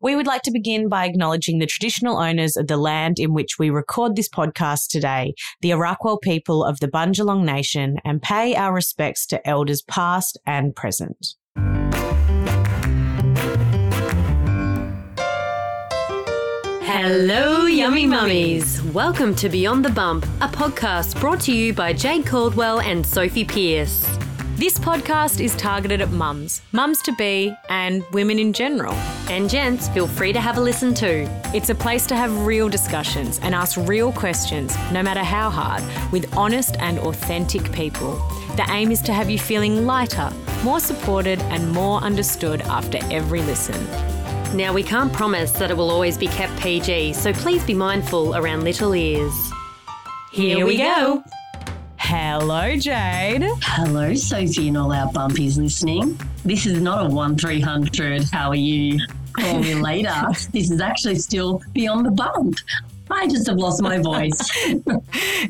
We would like to begin by acknowledging the traditional owners of the land in which we record this podcast today, the Arakwal people of the Bundjalung Nation, and pay our respects to elders past and present. Hello, yummy mummies. Welcome to Beyond the Bump, a podcast brought to you by Jayde Couldwell and Sophie Pearce. This podcast is targeted at mums, mums to be, and women in general. And gents, feel free to have a listen too. It's a place to have real discussions and ask real questions, no matter how hard, with honest and authentic people. The aim is to have you feeling lighter, more supported, and more understood after every listen. Now, we can't promise that it will always be kept PG, so please be mindful around little ears. Here we go. Hello, Jayde. Hello, Sophie and all our bumpies listening. This is not a 1 300, how are you? Call me later. this is actually still beyond the bump. I just have lost my voice.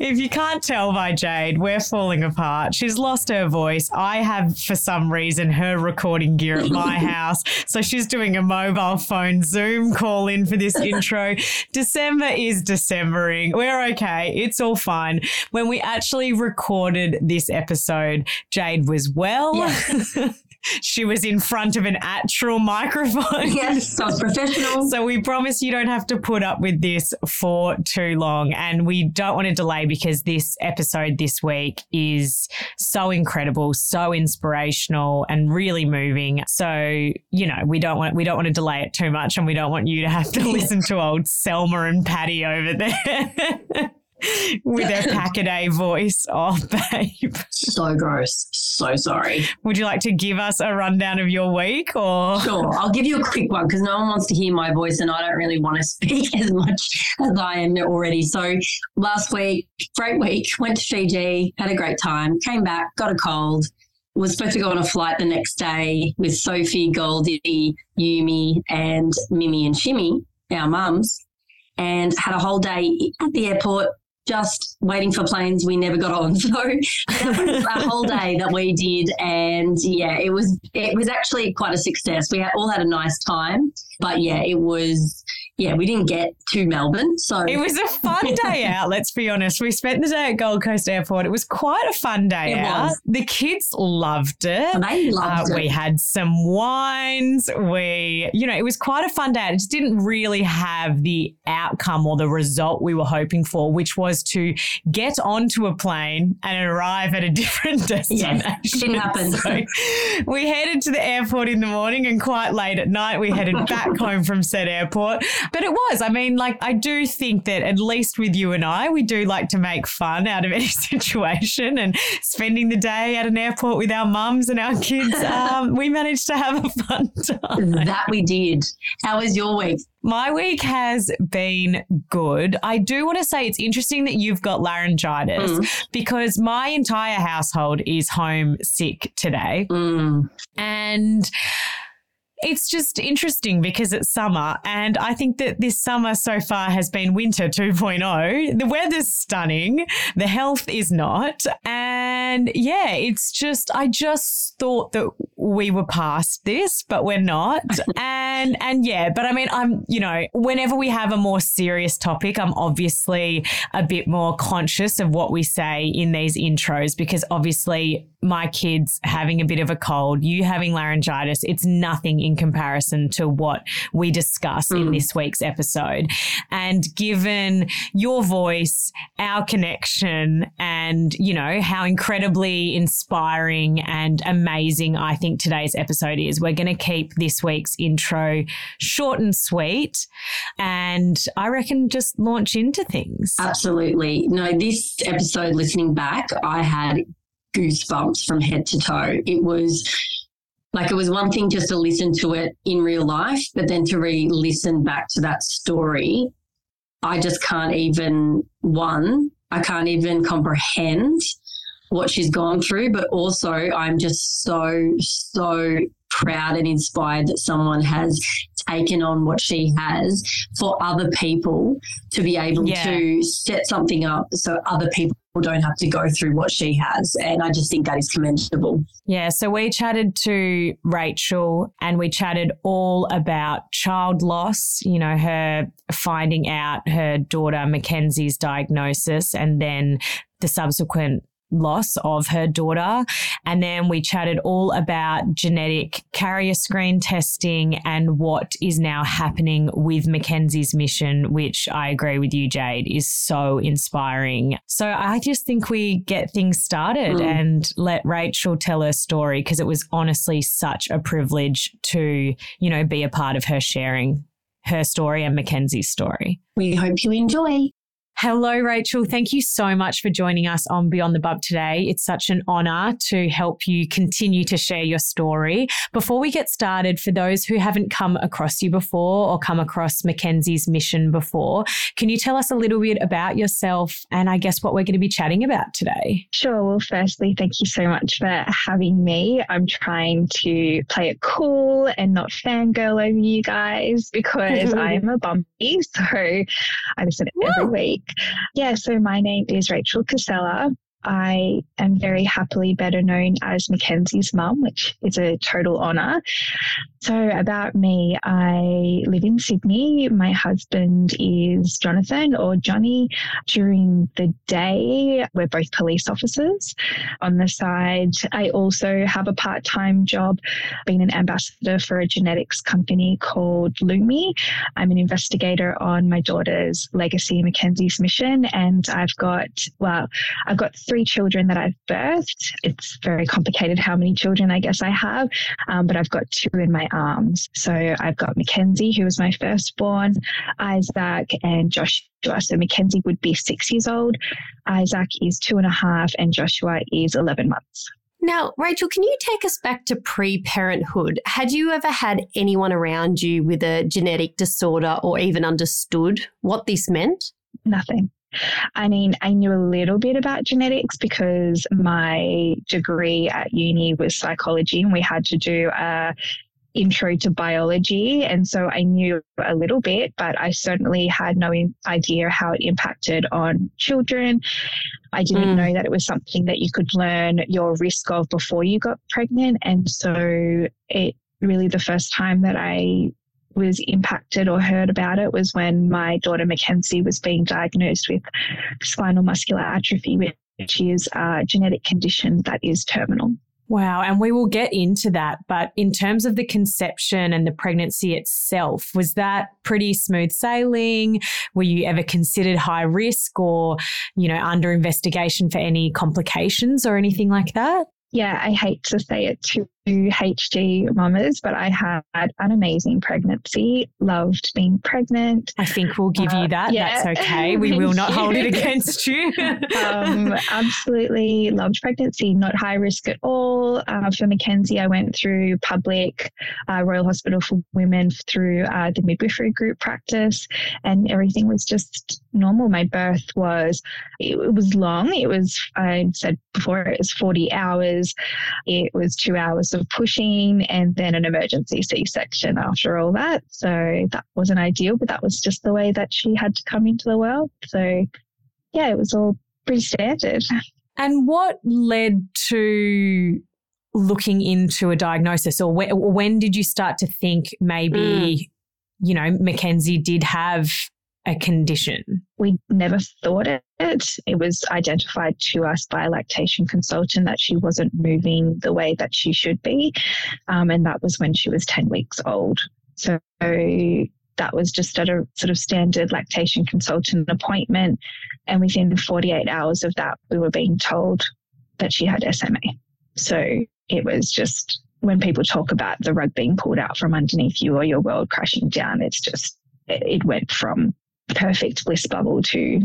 if you can't tell by Jayde, we're falling apart. She's lost her voice. I have, for some reason, her recording gear at my house. So she's doing a mobile phone Zoom call in for this intro. December is Decembering. We're okay. It's all fine. When we actually recorded this episode, Jayde was well. Yeah. She was in front of an actual microphone. Yes, so professional. So we promise you don't have to put up with this for too long. And we don't want to delay because this episode this week is so incredible, so inspirational and really moving. So, you know, we don't want we don't want to delay it too much and we don't want you to have to listen to old Selma and Patty over there. with their Packaday voice. Oh, babe. So gross. So sorry. Would you like to give us a rundown of your week or? Sure. I'll give you a quick one because no one wants to hear my voice and I don't really want to speak as much as I am already. So last week, great week, went to Fiji, had a great time, came back, got a cold. Was supposed to go on a flight the next day with Sophie, Goldie, Yumi, and Mimi and Shimmy, our mums, and had a whole day at the airport just waiting for planes we never got on. So that was a whole day that we did, and yeah, it was it was actually quite a success. We all had a nice time, but yeah, it was yeah, we didn't get to Melbourne. So it was a fun day out, let's be honest. We spent the day at Gold Coast Airport. It was quite a fun day It out. was. The kids loved it. And they loved Uh, it. We had some wines. We, you know, it was quite a fun day. It just didn't really have the outcome or the result we were hoping for, which was to get onto a plane and arrive at a different destination. didn't happen. So we headed to the airport in the morning and quite late at night we headed back home from said airport. But it was, I mean, like, I do think that at least with you and I, we do like to make fun out of any situation and spending the day at an airport with our mums and our kids. Um, we managed to have a fun time. that we did. How was your week? My week has been good. I do want to say it's interesting that you've got laryngitis because my entire household is home sick today. Mm. And it's just interesting because it's summer. And I think that this summer so far has been winter 2.0. The weather's stunning. The health is not. And yeah, it's just, I just thought that we were past this, but we're not. and, and yeah, but I mean, I'm, you know, whenever we have a more serious topic, I'm obviously a bit more conscious of what we say in these intros because obviously my kids having a bit of a cold, you having laryngitis, it's nothing in comparison to what we discuss in mm. this week's episode. And given your voice, our connection, and, you know, how incredibly inspiring and amazing I think today's episode is, we're going to keep this week's intro short and sweet. And I reckon just launch into things. Absolutely. No, this episode, listening back, I had goosebumps from head to toe. It was like it was one thing just to listen to it in real life, but then to re listen back to that story, I just can't even, one, I can't even comprehend what she's gone through, but also I'm just so, so proud and inspired that someone has taken on what she has for other people to be able Yeah. to set something up so other people don't have to go through what she has. And I just think that is commendable. Yeah, so we chatted to Rachael and we chatted all about child loss, you know, her finding out her daughter Mackenzie's diagnosis and then the subsequent loss of her daughter. And then we chatted all about genetic carrier screen testing and what is now happening with Mackenzie's mission, which I agree with you, Jayde, is so inspiring. So I just think we get things started Mm. and let Rachael tell her story because it was honestly such a privilege to, you know, be a part of her sharing her story and Mackenzie's story. We hope you enjoy. Hello, Rachael. Thank you so much for joining us on Beyond the Bump today. It's such an honor to help you continue to share your story. Before we get started, for those who haven't come across you before or come across Mackenzie's mission before, can you tell us a little bit about yourself and I guess what we're going to be chatting about today? Sure. Well, firstly, thank you so much for having me. I'm trying to play it cool and not fangirl over you guys because I'm a bumpy. So I listen every week. Yeah. So my name is Rachael Casella. I am very happily better known as Mackenzie's mum, which is a total honour. So, about me, I live in Sydney. My husband is Jonathan or Johnny. During the day, we're both police officers. On the side, I also have a part time job being an ambassador for a genetics company called Lumi. I'm an investigator on my daughter's Legacy Mackenzie's mission, and I've got, well, I've got three children that I've birthed. It's very complicated how many children I guess I have, um, but I've got two in my arms. So I've got Mackenzie, who was my firstborn, Isaac, and Joshua. So Mackenzie would be six years old, Isaac is two and a half, and Joshua is 11 months. Now, Rachael, can you take us back to pre parenthood? Had you ever had anyone around you with a genetic disorder or even understood what this meant? Nothing. I mean, I knew a little bit about genetics because my degree at uni was psychology and we had to do a intro to biology. And so I knew a little bit, but I certainly had no idea how it impacted on children. I didn't Mm. know that it was something that you could learn your risk of before you got pregnant. And so it really the first time that I was impacted or heard about it was when my daughter Mackenzie was being diagnosed with spinal muscular atrophy, which is a genetic condition that is terminal. Wow. And we will get into that. But in terms of the conception and the pregnancy itself, was that pretty smooth sailing? Were you ever considered high risk or, you know, under investigation for any complications or anything like that? Yeah, I hate to say it to HG mamas, but I had an amazing pregnancy, loved being pregnant. I think we'll give you Uh, that. yeah. That's okay. We will not hold it against you. um, absolutely loved pregnancy, not high risk at all. Uh, for Mackenzie, I went through public uh, Royal Hospital for Women through uh, the midwifery group practice, and everything was just normal. My birth was, it, it was long. It was, I said before, it was 40 hours. It was two hours of pushing and then an emergency C section after all that. So that wasn't ideal, but that was just the way that she had to come into the world. So yeah, it was all pretty standard. And what led to looking into a diagnosis, or wh- when did you start to think maybe, mm. you know, Mackenzie did have a condition? We never thought it. It It was identified to us by a lactation consultant that she wasn't moving the way that she should be. Um, and that was when she was 10 weeks old. So that was just at a sort of standard lactation consultant appointment. And within 48 hours of that, we were being told that she had SMA. So it was just when people talk about the rug being pulled out from underneath you or your world crashing down, it's just, it it went from perfect bliss bubble to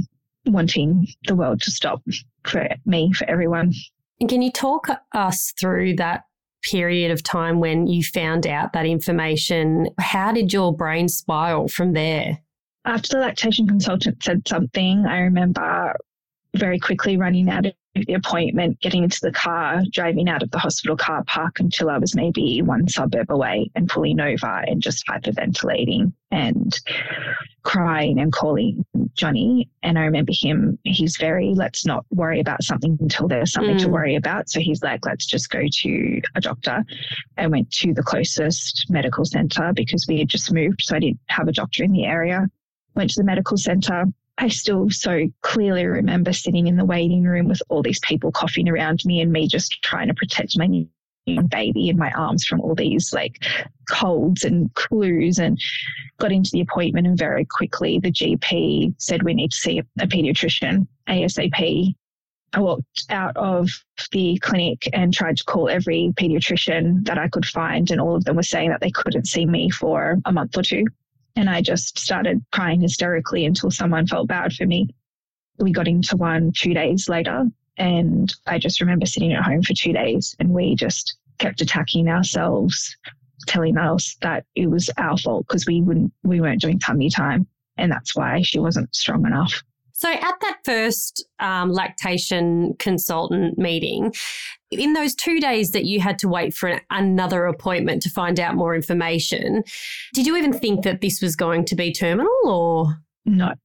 wanting the world to stop for me, for everyone. And can you talk us through that period of time when you found out that information? How did your brain spiral from there? After the lactation consultant said something, I remember very quickly running out of the appointment, getting into the car, driving out of the hospital car park until I was maybe one suburb away and pulling over and just hyperventilating and crying and calling Johnny. And I remember him, he's very, let's not worry about something until there's something mm. to worry about. So he's like, let's just go to a doctor. I went to the closest medical center because we had just moved. So I didn't have a doctor in the area. Went to the medical center I still so clearly remember sitting in the waiting room with all these people coughing around me and me just trying to protect my newborn baby in my arms from all these like colds and clues and got into the appointment and very quickly the GP said we need to see a, a pediatrician ASAP. I walked out of the clinic and tried to call every pediatrician that I could find, and all of them were saying that they couldn't see me for a month or two. And I just started crying hysterically until someone felt bad for me. We got into one two days later. And I just remember sitting at home for two days and we just kept attacking ourselves, telling us that it was our fault because we wouldn't, we weren't doing tummy time. And that's why she wasn't strong enough. So, at that first um, lactation consultant meeting, in those two days that you had to wait for another appointment to find out more information, did you even think that this was going to be terminal or? Not,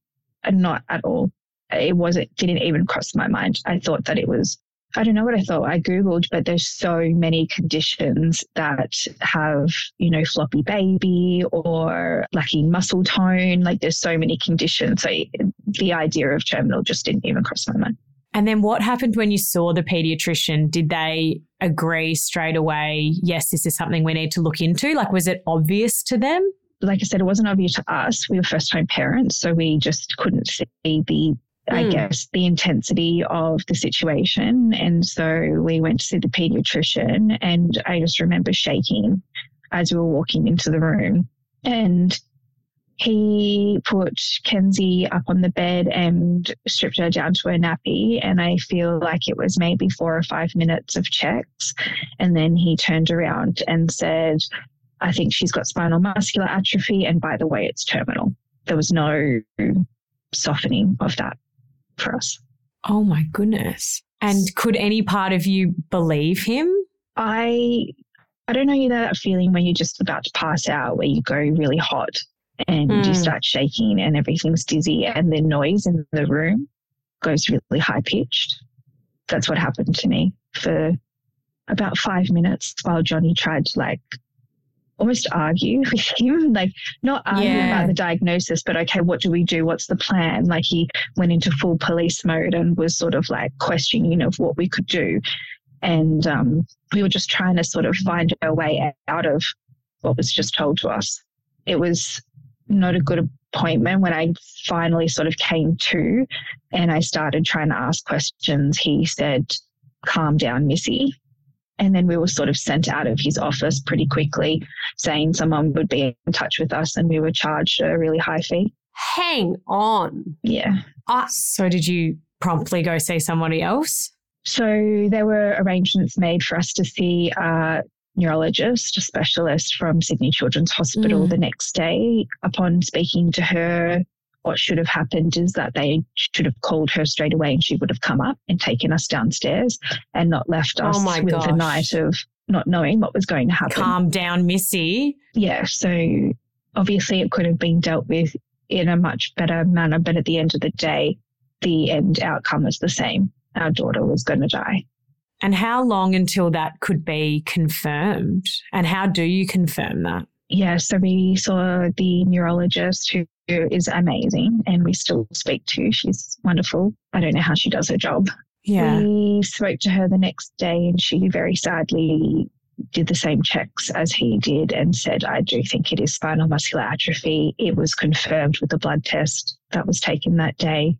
not at all. It wasn't, didn't even cross my mind. I thought that it was I don't know what I thought. I Googled, but there's so many conditions that have, you know, floppy baby or lacking muscle tone. Like there's so many conditions. So the idea of terminal just didn't even cross my mind. And then what happened when you saw the pediatrician? Did they agree straight away, yes, this is something we need to look into? Like, was it obvious to them? Like I said, it wasn't obvious to us. We were first time parents, so we just couldn't see the I hmm. guess, the intensity of the situation. And so we went to see the pediatrician, and I just remember shaking as we were walking into the room. And he put Kenzie up on the bed and stripped her down to a nappy. And I feel like it was maybe four or five minutes of checks. And then he turned around and said, I think she's got spinal muscular atrophy. And by the way, it's terminal. There was no softening of that for us. Oh my goodness. And could any part of you believe him? I I don't know you know that feeling when you're just about to pass out where you go really hot and mm. you hmm. start shaking and everything's dizzy and the noise in the room goes really high pitched. That's what happened to me for about five minutes while Johnny tried to like almost argue with him, like not argue yeah. about the diagnosis, but okay, what do we do? What's the plan? Like he went into full police mode and was sort of like questioning of what we could do. And um, we were just trying to sort of find a way out of what was just told to us. It was not a good appointment when I finally sort of came to and I started trying to ask questions. He said, calm down, Missy. And then we were sort of sent out of his office pretty quickly, saying someone would be in touch with us and we were charged a really high fee. Hang on. Yeah. Uh, so, did you promptly go see somebody else? So, there were arrangements made for us to see a neurologist, a specialist from Sydney Children's Hospital mm. the next day. Upon speaking to her, what should have happened is that they should have called her straight away and she would have come up and taken us downstairs and not left oh us oh with gosh. the night of not knowing what was going to happen. Calm down, Missy. Yeah. So obviously it could have been dealt with in a much better manner, but at the end of the day, the end outcome was the same. Our daughter was going to die. And how long until that could be confirmed? And how do you confirm that? Yeah, so we saw the neurologist who is amazing and we still speak to. She's wonderful. I don't know how she does her job. Yeah. We spoke to her the next day and she very sadly did the same checks as he did and said, I do think it is spinal muscular atrophy. It was confirmed with the blood test that was taken that day,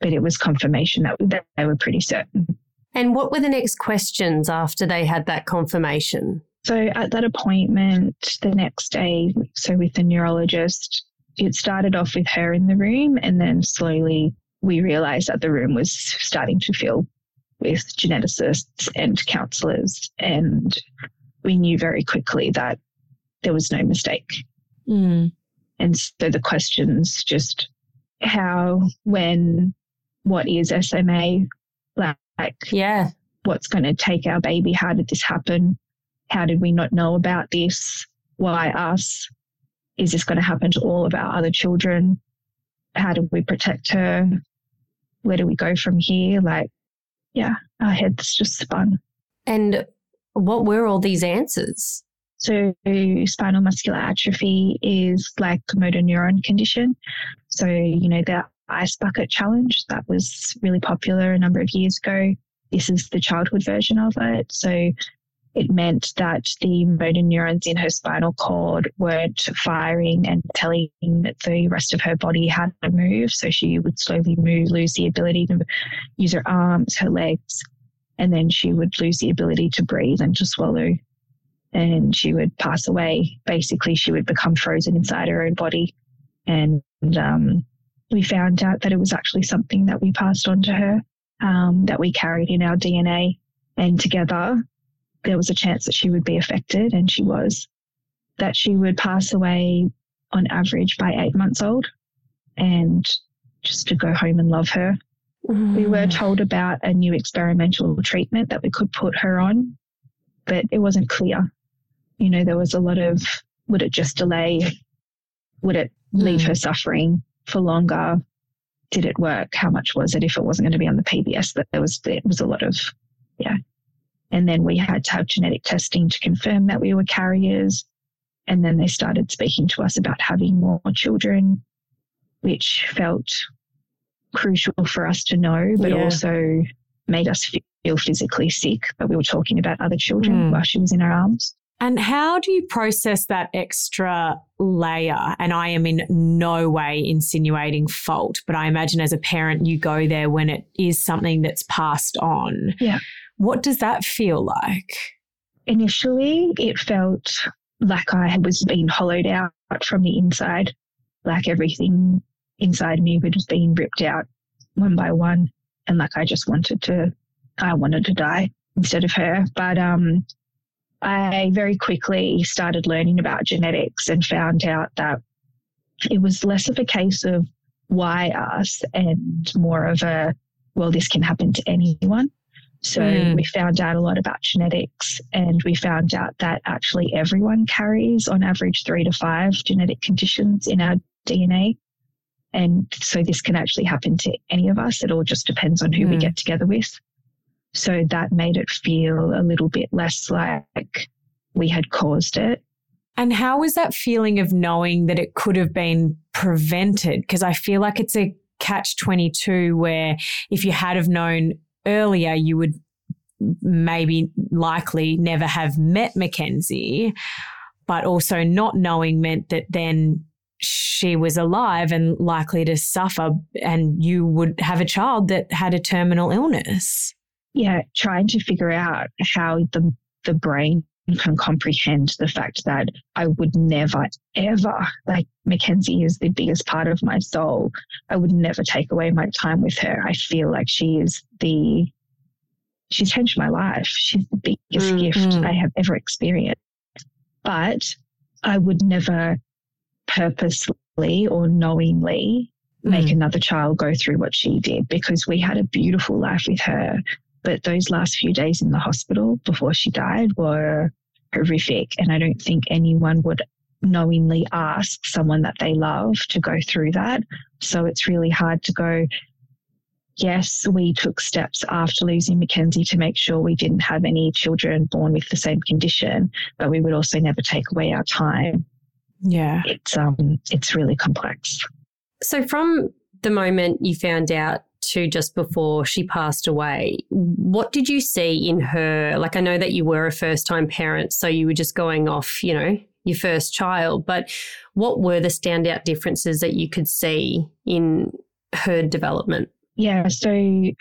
but it was confirmation that, that they were pretty certain. And what were the next questions after they had that confirmation? So at that appointment the next day, so with the neurologist, it started off with her in the room and then slowly we realized that the room was starting to fill with geneticists and counselors and we knew very quickly that there was no mistake. Mm. And so the questions just how, when, what is SMA, like, yeah, what's going to take our baby? How did this happen? How did we not know about this? Why us? Is this going to happen to all of our other children? How do we protect her? Where do we go from here? Like, yeah, our heads just spun. And what were all these answers? So, spinal muscular atrophy is like a motor neuron condition. So, you know, the ice bucket challenge that was really popular a number of years ago. This is the childhood version of it. So, it meant that the motor neurons in her spinal cord weren't firing and telling the rest of her body how to move. So she would slowly move, lose the ability to use her arms, her legs, and then she would lose the ability to breathe and to swallow. And she would pass away. Basically, she would become frozen inside her own body. And um, we found out that it was actually something that we passed on to her, um, that we carried in our DNA. And together, there was a chance that she would be affected, and she was. That she would pass away on average by eight months old, and just to go home and love her. Mm. We were told about a new experimental treatment that we could put her on, but it wasn't clear. You know, there was a lot of would it just delay? Would it leave mm. her suffering for longer? Did it work? How much was it if it wasn't going to be on the PBS? That there was there was a lot of yeah. And then we had to have genetic testing to confirm that we were carriers. And then they started speaking to us about having more children, which felt crucial for us to know, but yeah. also made us feel physically sick. But we were talking about other children mm. while she was in our arms. And how do you process that extra layer? And I am in no way insinuating fault, but I imagine as a parent, you go there when it is something that's passed on. Yeah. What does that feel like? Initially, it felt like I was being hollowed out from the inside, like everything inside me was being ripped out one by one. And like I just wanted to, I wanted to die instead of her. But um, I very quickly started learning about genetics and found out that it was less of a case of why us and more of a, well, this can happen to anyone. So mm. we found out a lot about genetics and we found out that actually everyone carries on average three to five genetic conditions in our DNA. And so this can actually happen to any of us. It all just depends on who mm. we get together with. So that made it feel a little bit less like we had caused it. And how was that feeling of knowing that it could have been prevented? Because I feel like it's a catch 22 where if you had have known earlier, you would maybe likely never have met Mackenzie, but also not knowing meant that then she was alive and likely to suffer, and you would have a child that had a terminal illness. Yeah, trying to figure out how the the brain can comprehend the fact that I would never, ever, like Mackenzie is the biggest part of my soul. I would never take away my time with her. I feel like she is the, she's changed my life. She's the biggest mm-hmm. gift I have ever experienced. But I would never purposely or knowingly make mm. another child go through what she did because we had a beautiful life with her. But those last few days in the hospital before she died were horrific. And I don't think anyone would knowingly ask someone that they love to go through that. So it's really hard to go, yes, we took steps after losing Mackenzie to make sure we didn't have any children born with the same condition, but we would also never take away our time. Yeah. It's um it's really complex. So from the moment you found out to just before she passed away, what did you see in her? Like, I know that you were a first time parent, so you were just going off, you know, your first child, but what were the standout differences that you could see in her development? Yeah, so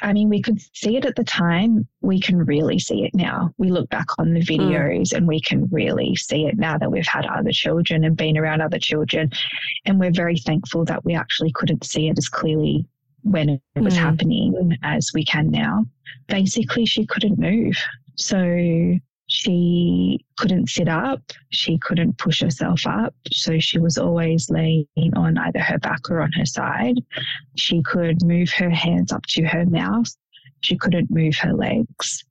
I mean, we could see it at the time. We can really see it now. We look back on the hmm. videos mm. and we can really see it now that we've had other children and been around other children. And we're very thankful that we actually couldn't see it as clearly when it was mm. happening as we can now. Basically, she couldn't move. So she couldn't sit up. She couldn't push herself up. So she was always laying on either her back or on her side. She could move her hands up to her mouth she couldn't move her legs.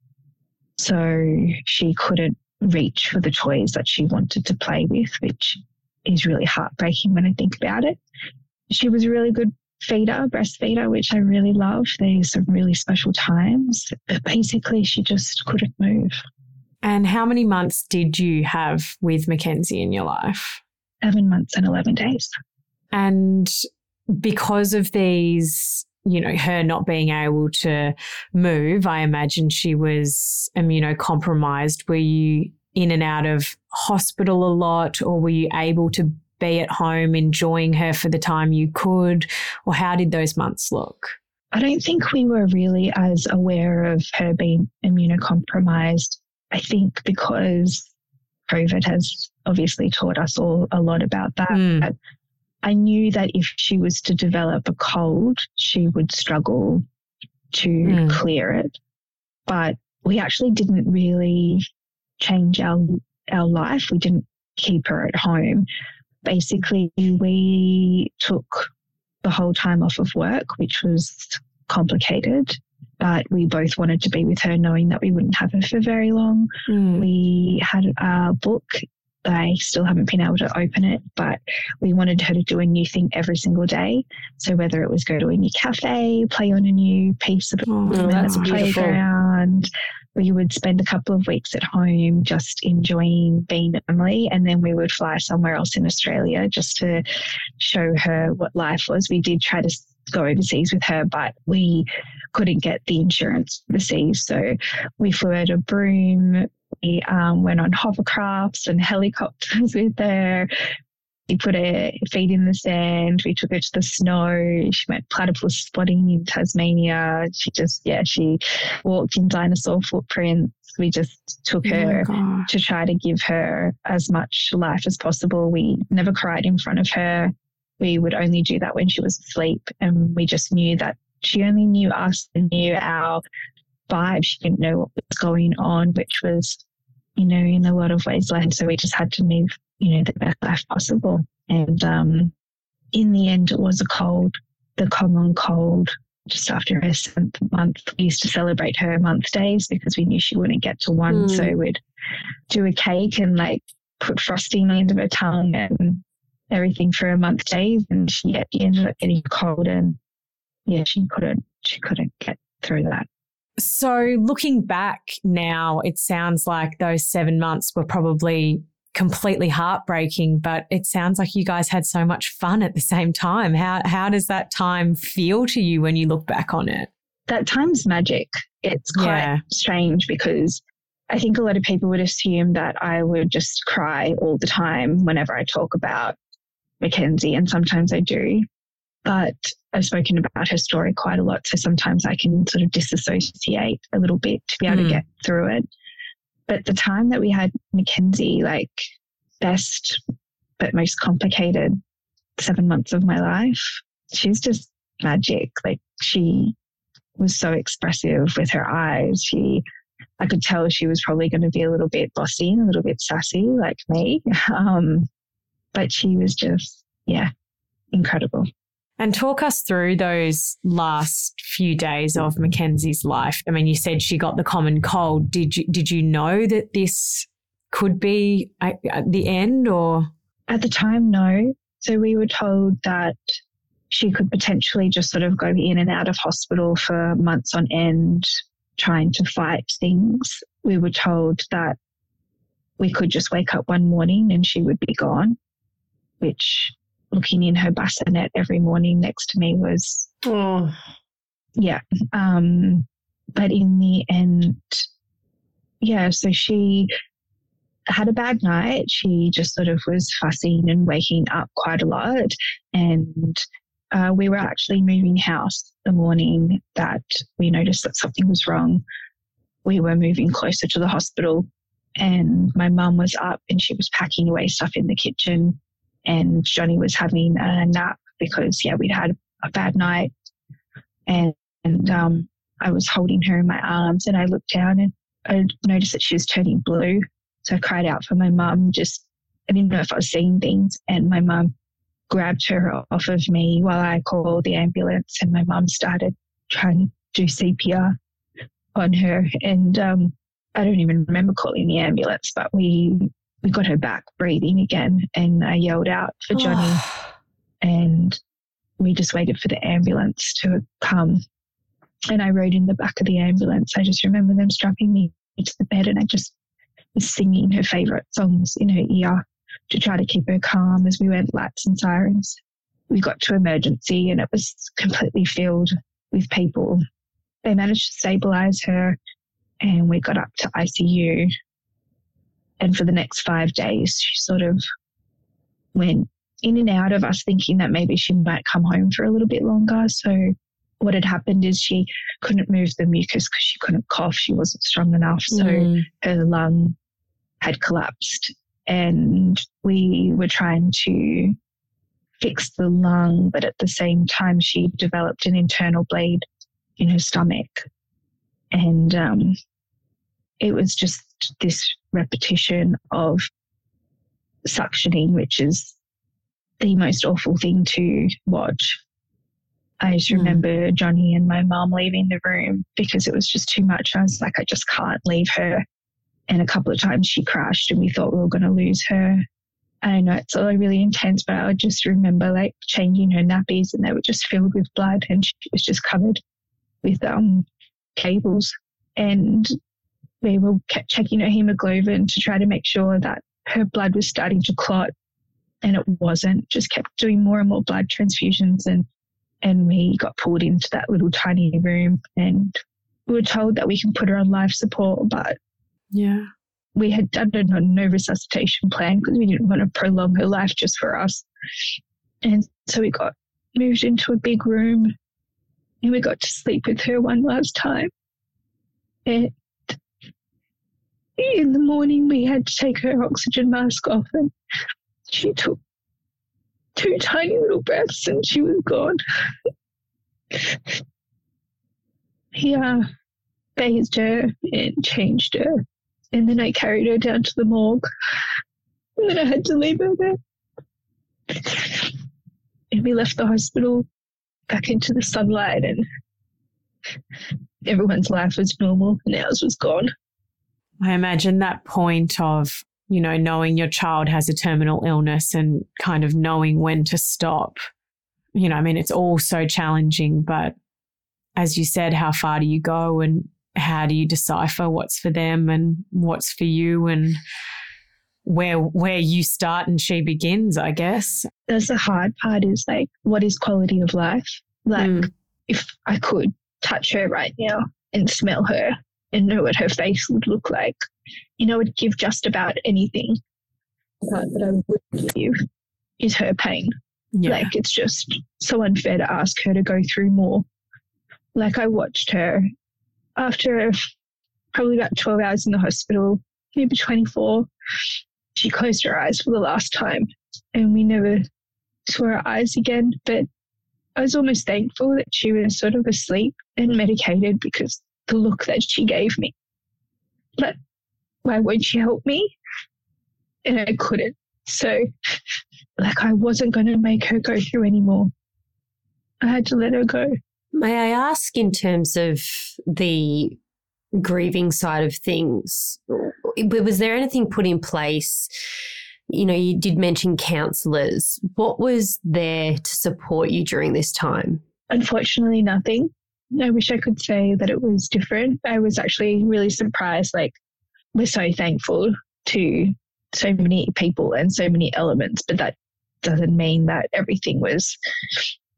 So she couldn't reach for the toys that she wanted to play with, which is really heartbreaking when I think about it. She was a really good feeder, breastfeeder, which I really love. There's some really special times, but basically she just couldn't move. And how many months did you have with Mackenzie in your life? Seven months and 11 days. And because of these, you know, her not being able to move, I imagine she was immunocompromised. Were you in and out of hospital a lot, or were you able to be at home enjoying her for the time you could? Or how did those months look? I don't think we were really as aware of her being immunocompromised. I think because COVID has obviously taught us all a lot about that. Mm. I knew that if she was to develop a cold, she would struggle to mm. clear it. But we actually didn't really change our our life. We didn't keep her at home. Basically, we took the whole time off of work, which was complicated. But we both wanted to be with her, knowing that we wouldn't have her for very long. Mm. We had a book I still haven't been able to open it, but we wanted her to do a new thing every single day. So whether it was go to a new cafe, play on a new piece of oh, at playground, we would spend a couple of weeks at home just enjoying being family, and then we would fly somewhere else in Australia just to show her what life was. We did try to go overseas with her, but we couldn't get the insurance overseas. So we flew her to Broome. We um, went on hovercrafts and helicopters with her. We put her feet in the sand. We took her to the snow. She went platypus spotting in Tasmania. She just, yeah, she walked in dinosaur footprints. We just took oh her to try to give her as much life as possible. We never cried in front of her. We would only do that when she was asleep. And we just knew that she only knew us and knew our vibe. She didn't know what was going on, which was, you know, in a lot of ways led. So we just had to move, you know, the best life possible. And um, in the end, it was a cold, the common cold. Just after her seventh month, we used to celebrate her month days because we knew she wouldn't get to one. Mm. So we'd do a cake and like put frosting the end of her tongue and everything for a month days. And she, she ended up getting cold and yeah, she couldn't, she couldn't get through that. So, looking back now, it sounds like those seven months were probably completely heartbreaking, but it sounds like you guys had so much fun at the same time. How, how does that time feel to you when you look back on it? That time's magic. It's quite yeah. strange because I think a lot of people would assume that I would just cry all the time whenever I talk about Mackenzie, and sometimes I do but I've spoken about her story quite a lot. So sometimes I can sort of disassociate a little bit to be able mm. to hmm. get through it. But the time that we had Mackenzie, like best but most complicated seven months of my life, she's just magic. Like she was so expressive with her eyes. She, I could tell she was probably going to be a little bit bossy and a little bit sassy like me. Um, but she was just, yeah, incredible. And talk us through those last few days of Mackenzie's life. I mean, you said she got the common cold. Did you did you know that this could be at the end, or at the time, no. So we were told that she could potentially just sort of go in and out of hospital for months on end, trying to fight things. We were told that we could just wake up one morning and she would be gone, which looking in her bassinet every morning next to me was, oh. yeah. Um, but in the end, yeah, so she had a bad night. She just sort of was fussing and waking up quite a lot. And uh, we were actually moving house the morning that we noticed that something was wrong. We were moving closer to the hospital, and my mum was up and she was packing away stuff in the kitchen and Johnny was having a nap because yeah we'd had a bad night and, and um, I was holding her in my arms and I looked down and I noticed that she was turning blue so I cried out for my mum just I didn't know if I was seeing things and my mum grabbed her off of me while I called the ambulance and my mum started trying to do CPR on her. And um, I don't even remember calling the ambulance, but we we got her back breathing again. And I yelled out for Johnny, and we just waited for the ambulance to come. And I rode in the back of the ambulance. I just remember them strapping me to the bed, and I just was singing her favorite songs in her ear to try to keep her calm as we went lights and sirens. We got to emergency, and it was completely filled with people. They managed to stabilize her, and we got up to ICU. And for the next five days, she sort of went in and out of us thinking that maybe she might come home for a little bit longer. So what had happened is she couldn't move the mucus because she couldn't cough. She wasn't strong enough. So mm. her lung had collapsed. And we were trying to fix the lung, but at the same time, she developed an internal bleed in her stomach. And um, it was just this repetition of suctioning, which is the most awful thing to watch. I just mm. remember Johnny and my mom leaving the room because it was just too much. I was like, I just can't leave her. And a couple of times she crashed and we thought we were going to lose her. I know it's all really intense, but I just remember like changing her nappies and they were just filled with blood and she was just covered with um, cables. And we were kept checking her hemoglobin to try to make sure that her blood was starting to clot and it wasn't. Just kept doing more and more blood transfusions and and we got pulled into that little tiny room and we were told that we can put her on life support but yeah. we had done a no resuscitation plan because we didn't want to prolong her life just for us. And so we got moved into a big room and we got to sleep with her one last time. And in the morning we had to take her oxygen mask off and she took two tiny little breaths and she was gone. he uh, bathed her and changed her. And then I carried her down to the morgue. And then I had to leave her there. And we left the hospital back into the sunlight, and everyone's life was normal, and ours was gone. I imagine that point of you know, knowing your child has a terminal illness and kind of knowing when to stop. You know, I mean, it's all so challenging, but as you said, how far do you go and how do you decipher what's for them and what's for you and where where you start and she begins, I guess. That's the hard part is like what is quality of life? Like mm. if I could touch her right now and smell her and know what her face would look like, you know, would give just about anything. But that I would give is her pain. Yeah. Like it's just so unfair to ask her to go through more. Like I watched her after probably about 12 hours in the hospital, maybe 24, she closed her eyes for the last time and we never saw her eyes again. But I was almost thankful that she was sort of asleep and medicated because the look that she gave me. But why won't you help me? And I couldn't. So, like, I wasn't going to make her go through anymore. I had to let her go. May I ask, in terms of the grieving side of things, was there anything put in place? You know, you did mention counselors. What was there to support you during this time? Unfortunately, nothing. I wish I could say that it was different. I was actually really surprised. Like, we're so thankful to so many people and so many elements, but that doesn't mean that everything was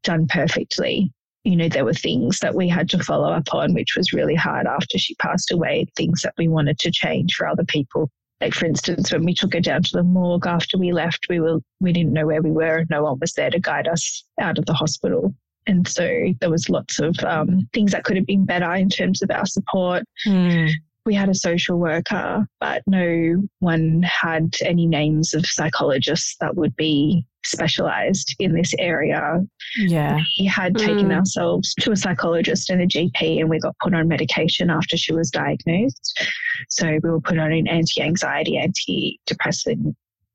done perfectly. You know, there were things that we had to follow up on, which was really hard after she passed away, things that we wanted to change for other people. Like for instance, when we took her down to the morgue after we left, we were we didn't know where we were. No one was there to guide us out of the hospital. And so there was lots of um, things that could have been better in terms of our support. Mm we had a social worker, but no one had any names of psychologists that would be specialized in this area. Yeah. We had taken mm. ourselves to a psychologist and a GP, and we got put on medication after she was diagnosed. So we were put on an anti anxiety, antidepressant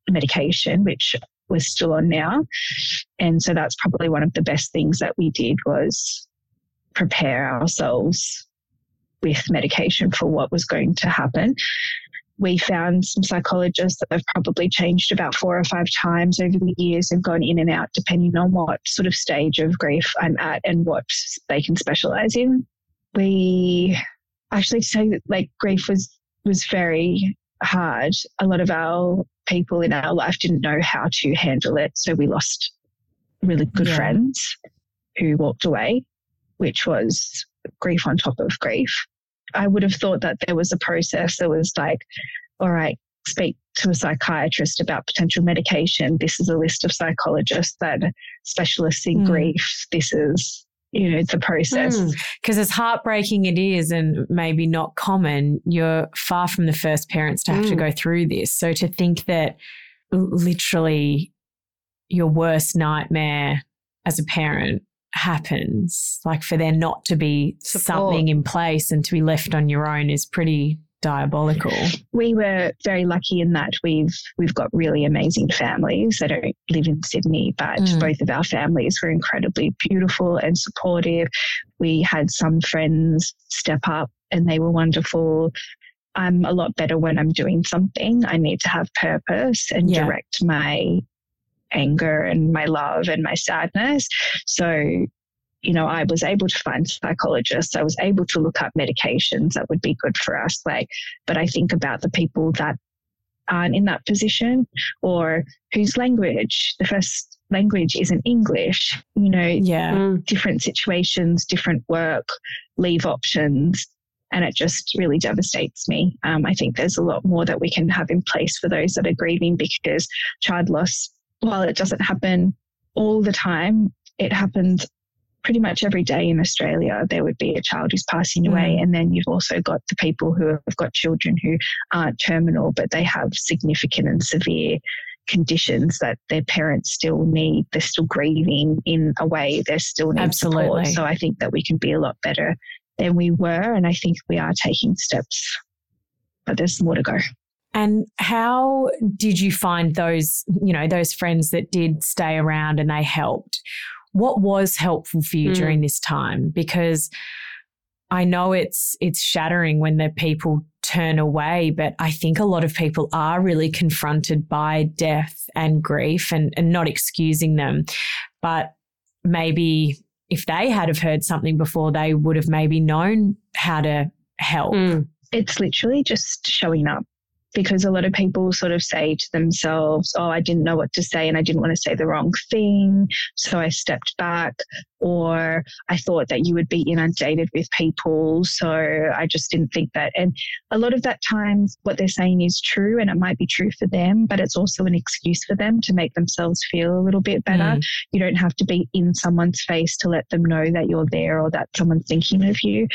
medication, which we're still on now. And so that's probably one of the best things that we did was prepare ourselves with medication for what was going to happen. We found some psychologists that have probably changed about four or five times over the years and gone in and out depending on what sort of stage of grief I'm at and what they can specialize in. We actually say that like grief was was very hard. A lot of our people in our life didn't know how to handle it. So we lost really good yeah. friends who walked away, which was grief on top of grief. I would have thought that there was a process that was like, all right, speak to a psychiatrist about potential medication. This is a list of psychologists that specialists in mm. grief. This is, you know, it's a process. Because mm. as heartbreaking it is and maybe not common, you're far from the first parents to have mm. to go through this. So to think that literally your worst nightmare as a parent happens, like for there not to be Support. something in place and to be left on your own is pretty diabolical. We were very lucky in that we've we've got really amazing families. I don't live in Sydney, but mm. both of our families were incredibly beautiful and supportive. We had some friends step up and they were wonderful. I'm a lot better when I'm doing something. I need to have purpose and yeah. direct my anger and my love and my sadness. So, you know, I was able to find psychologists. I was able to look up medications that would be good for us. Like, but I think about the people that aren't in that position or whose language, the first language isn't English, you know, yeah. Mm. different situations, different work, leave options. And it just really devastates me. Um, I think there's a lot more that we can have in place for those that are grieving because child loss while it doesn't happen all the time, it happens pretty much every day in Australia. There would be a child who's passing away, mm. and then you've also got the people who have got children who aren't terminal, but they have significant and severe conditions that their parents still need. They're still grieving in a way. They're still need Absolutely. support. So I think that we can be a lot better than we were, and I think we are taking steps, but there's more to go. And how did you find those, you know, those friends that did stay around and they helped? What was helpful for you mm. during this time? Because I know it's it's shattering when the people turn away, but I think a lot of people are really confronted by death and grief and, and not excusing them. But maybe if they had have heard something before, they would have maybe known how to help. Mm. It's literally just showing up because a lot of people sort of say to themselves, Oh, I didn't know what to say and I didn't want to say the wrong thing. So I stepped back. Or I thought that you would be inundated with people. So I just didn't think that. And a lot of that times what they're saying is true and it might be true for them, but it's also an excuse for them to make themselves feel a little bit better. Mm. You don't have to be in someone's face to let them know that you're there or that someone's thinking of you.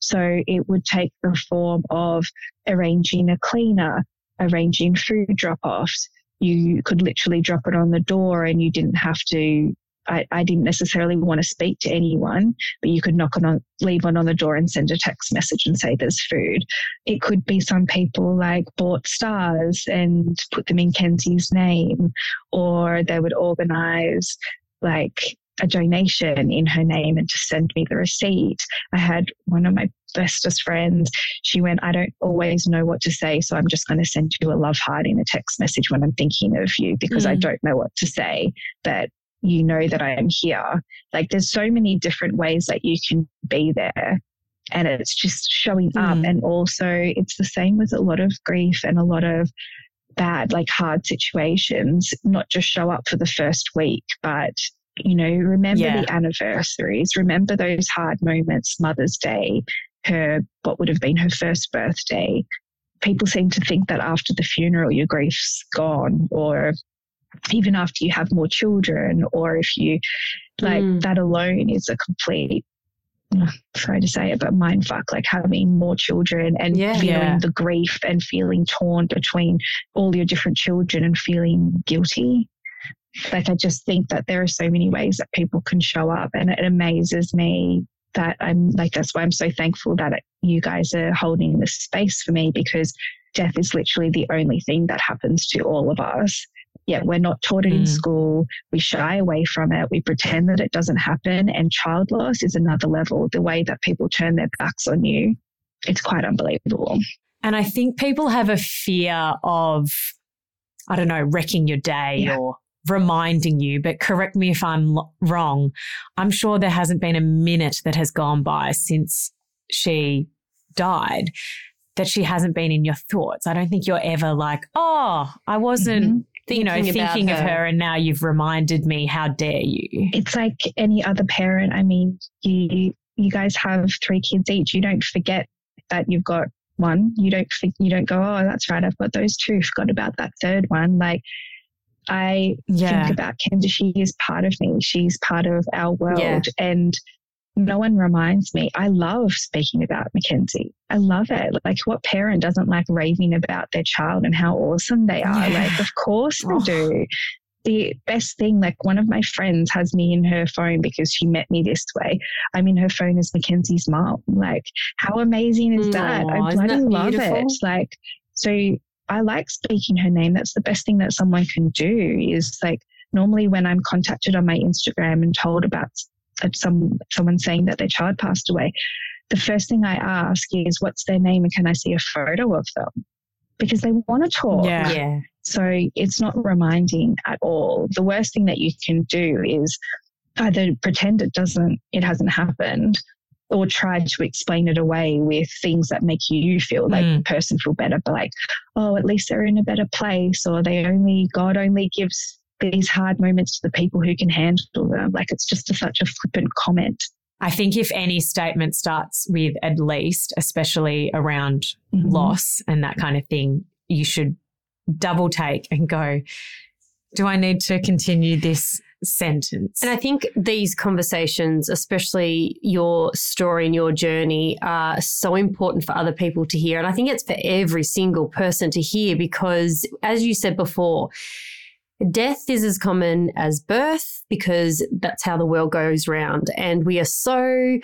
So it would take the form of arranging a cleaner, arranging food drop offs. You could literally drop it on the door and you didn't have to. I, I didn't necessarily want to speak to anyone, but you could knock on, leave one on the door and send a text message and say there's food. It could be some people like bought stars and put them in Kenzie's name, or they would organize like a donation in her name and just send me the receipt. I had one of my bestest friends. She went, I don't always know what to say, so I'm just going to send you a love heart in a text message when I'm thinking of you because mm. I don't know what to say, but you know that I am here. Like there's so many different ways that you can be there. And it's just showing mm. up. And also, it's the same with a lot of grief and a lot of bad, like hard situations, not just show up for the first week, but you know, remember yeah. the anniversaries, remember those hard moments, Mother's Day, her, what would have been her first birthday. People seem to think that after the funeral, your grief's gone, or even after you have more children, or if you, like, mm. that alone is a complete sorry to say it, but mind fuck, like having more children and yeah, feeling yeah. the grief and feeling torn between all your different children and feeling guilty. Like, I just think that there are so many ways that people can show up, and it amazes me that I'm like, that's why I'm so thankful that you guys are holding this space for me because death is literally the only thing that happens to all of us. Yet we're not taught it mm. in school. We shy away from it. We pretend that it doesn't happen. And child loss is another level. The way that people turn their backs on you it's quite unbelievable. And I think people have a fear of, I don't know, wrecking your day yeah. or reminding you, but correct me if I'm wrong. I'm sure there hasn't been a minute that has gone by since she died that she hasn't been in your thoughts. I don't think you're ever like, oh, I wasn't. Mm-hmm. You know, thinking, of her, and now you've reminded me. How dare you? It's like any other parent. I mean, you you guys have three kids each. You don't forget that you've got one. You don't you don't go, oh, that's right. I've got those two. Forgot about that third one. Like I yeah. think about Kenzie. She is part of me. She's part of our world, yeah. and no one reminds me. I love speaking about Mackenzie. I love it. Like, what parent doesn't like raving about their child and how awesome they are? Yeah. Like, of course oh. I do. The best thing, like, one of my friends has me in her phone because she met me this way. I'm in her phone as Mackenzie's mom. Like, how amazing is that? I bloody love it. Like, so I like speaking her name. That's the best thing that someone can do is like, normally when I'm contacted on my Instagram and told about some someone saying that their child passed away, the first thing I ask is, "What's their name and can I see a photo of them?" Because they want to talk. Yeah. yeah. So it's not reminding at all. The worst thing that you can do is either pretend it doesn't, it hasn't happened, or try to explain it away with things that make you feel like mm. the person feel better, but like, oh, at least they're in a better place, or they only God only gives these hard moments to the people who can handle them. Like it's just a, such a flippant comment. I think if any statement starts with at least, especially around mm-hmm. loss and that kind of thing, you should double take and go, do I need to continue this sentence? And I think these conversations, especially your story and your journey, are so important for other people to hear. And I think it's for every single person to hear because, as you said before, Death is as common as birth because that's how the world goes round. And we are so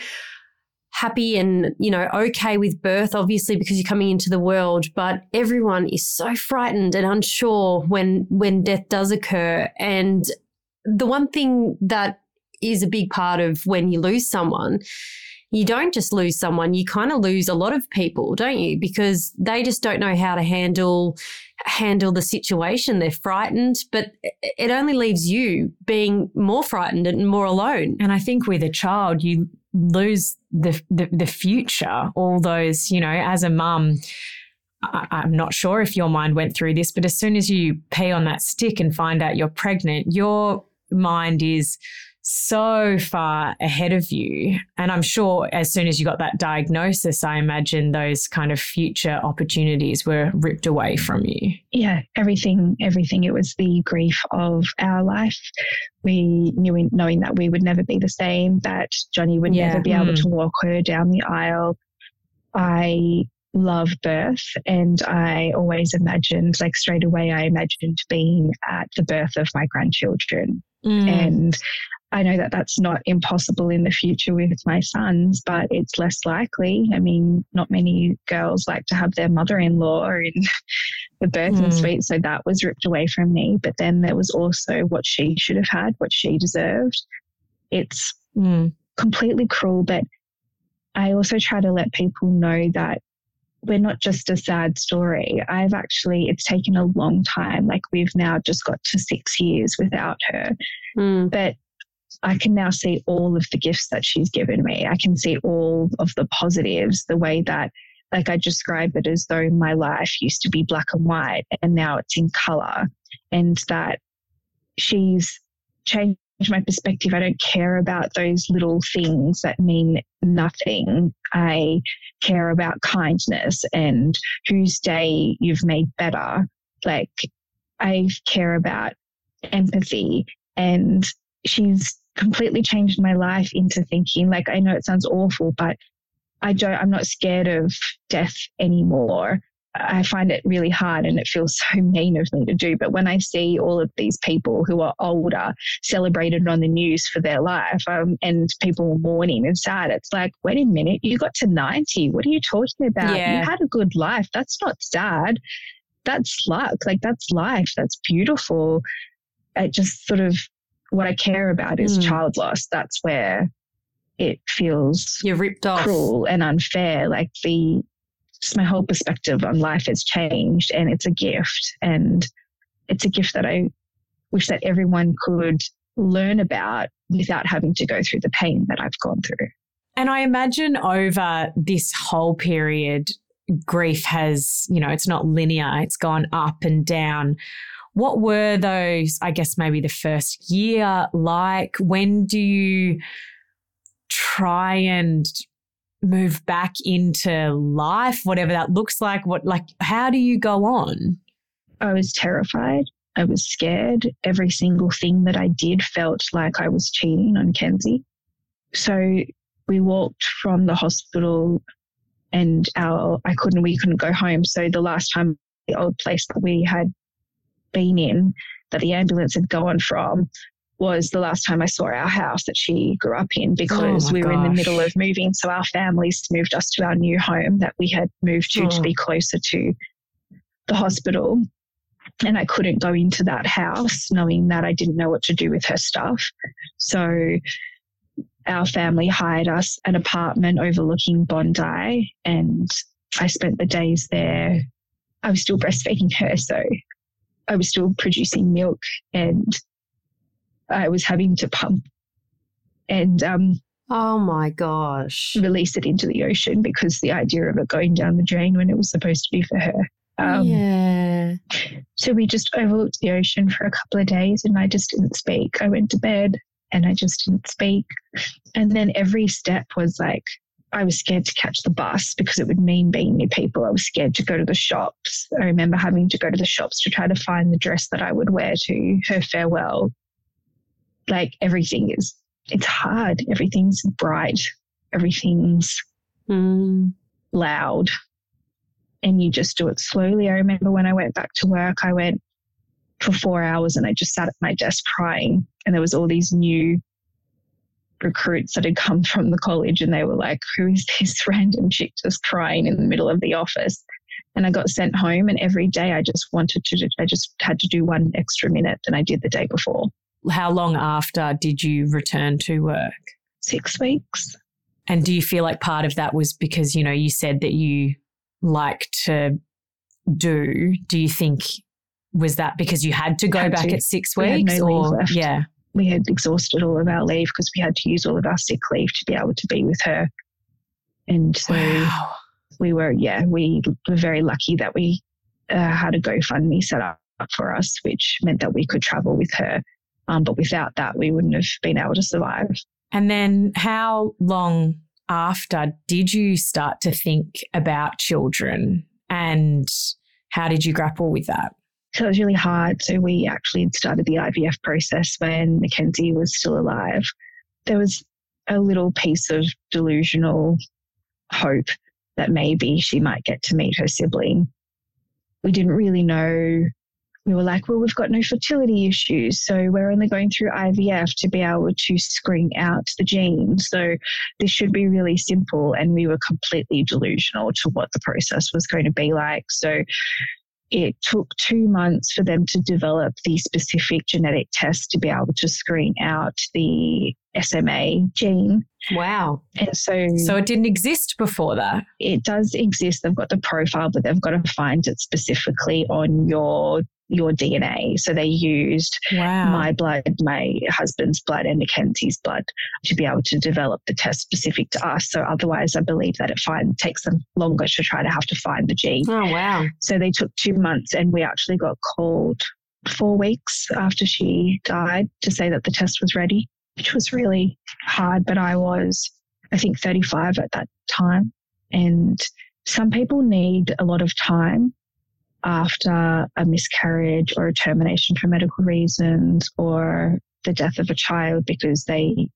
happy and, you know, okay with birth, obviously, because you're coming into the world, but everyone is so frightened and unsure when, when death does occur. And the one thing that is a big part of when you lose someone you don't just lose someone, you kind of lose a lot of people, don't you? Because they just don't know how to handle handle the situation. They're frightened, but it only leaves you being more frightened and more alone. And I think with a child, you lose the the, the future. All those, you know, as a mum. I, am not sure if your mind went through this, but as soon as you pee on that stick and find out you're pregnant, your mind is so far ahead of you. And I'm sure as soon as you got that diagnosis, I imagine those kind of future opportunities were ripped away from you. Yeah, everything, everything. It was the grief of our life. We knew, in, knowing that we would never be the same, that Johnny would yeah. never be able mm. to walk her down the aisle. I love birth and I always imagined, like straight away, I imagined being at the birth of my grandchildren. Mm. And I know that that's not impossible in the future with my sons, but it's less likely. I mean, not many girls like to have their mother in law in the birthing mm. suite. So that was ripped away from me. But then there was also what she should have had, what she deserved. It's mm. completely cruel. But I also try to let people know that we're not just a sad story. I've actually, it's taken a long time. Like we've now just got to six years without her. Mm. But I can now see all of the gifts that she's given me. I can see all of the positives, the way that, like, I describe it as though my life used to be black and white and now it's in color, and that she's changed my perspective. I don't care about those little things that mean nothing. I care about kindness and whose day you've made better. Like, I care about empathy and she's completely changed my life into thinking like I know it sounds awful, but I don't I'm not scared of death anymore. I find it really hard and it feels so mean of me to do. But when I see all of these people who are older celebrated on the news for their life um, and people mourning and sad, it's like, wait a minute, you got to 90. What are you talking about? Yeah. You had a good life. That's not sad. That's luck. Like, that's life. That's beautiful. It just sort of what I care about is mm. child loss. That's where it feels You're ripped off. cruel and unfair. Like the just my whole perspective on life has changed and it's a gift and it's a gift that I wish that everyone could learn about without having to go through the pain that I've gone through. And I imagine over this whole period, grief has, you know, it's not linear, it's gone up and down. What were those, I guess, maybe the first year like? When do you try and move back into life, whatever that looks like? What, like, how do you go on? I was terrified. I was scared. Every single thing that I did felt like I was cheating on Kenzie. So we walked from the hospital and our I couldn't we couldn't go home. So the last time the old place that we had been in that the ambulance had gone from was the last time I saw our house that she grew up in oh because Oh we were in the middle of moving. So our families moved us to our new home that we had moved to to Oh. be closer to the hospital. And I couldn't go into that house knowing that I didn't know what to do with her stuff. So our family hired us an apartment overlooking Bondi and I spent the days there. I was still breastfeeding her, so I was still producing milk and I was having to pump and um, Oh my gosh. release it into the ocean because the idea of it going down the drain when it was supposed to be for her. Um, yeah. So we just overlooked the ocean for a couple of days and I just didn't speak. I went to bed and I just didn't speak. And then every step was like, I was scared to catch the bus because it would mean being near people. I was scared to go to the shops. I remember having to go to the shops to try to find the dress that I would wear to her farewell. Like everything is, it's hard. Everything's bright. Everything's Mm. loud and you just do it slowly. I remember when I went back to work, I went for four hours and I just sat at my desk crying. And there was all these new recruits that had come from the college and they were like, who is this random chick just crying in the middle of the office? And I got sent home and every day I just wanted to, I just had to do one extra minute than I did the day before. How long after did you return to work? Six weeks. And do you feel like part of that was because, you know, you said that you like to do? Do you think was that because you had to go Had back to. at six weeks? no or yeah. we had exhausted all of our leave because we had to use all of our sick leave to be able to be with her. And so Wow. we were, yeah, we were very lucky that we uh, had a GoFundMe set up for us, which meant that we could travel with her. Um, but without that, we wouldn't have been able to survive. And then how long after did you start to think about children and how did you grapple with that? So it was really hard. So we actually started the IVF process when Mackenzie was still alive. There was a little piece of delusional hope that maybe she might get to meet her sibling. We didn't really know. We were like, well, we've got no fertility issues. So we're only going through IVF to be able to screen out the genes. So this should be really simple. And we were completely delusional to what the process was going to be like. So it took two months for them to develop the specific genetic test to be able to screen out the SMA gene. Wow. And so, So it didn't exist before that. it does exist. They've got the profile, but they've got to find it specifically on your your DNA. So they used Wow. my blood, my husband's blood, and Mackenzie's blood to be able to develop the test specific to us. So otherwise, I believe that it find, takes them longer to try to have to find the gene. Oh, wow. So they took two months, and we actually got called four weeks after she died to say that the test was ready, which was really hard. But I was, I think, 35 at that time. And some people need a lot of time after a miscarriage or a termination for medical reasons or the death of a child because they,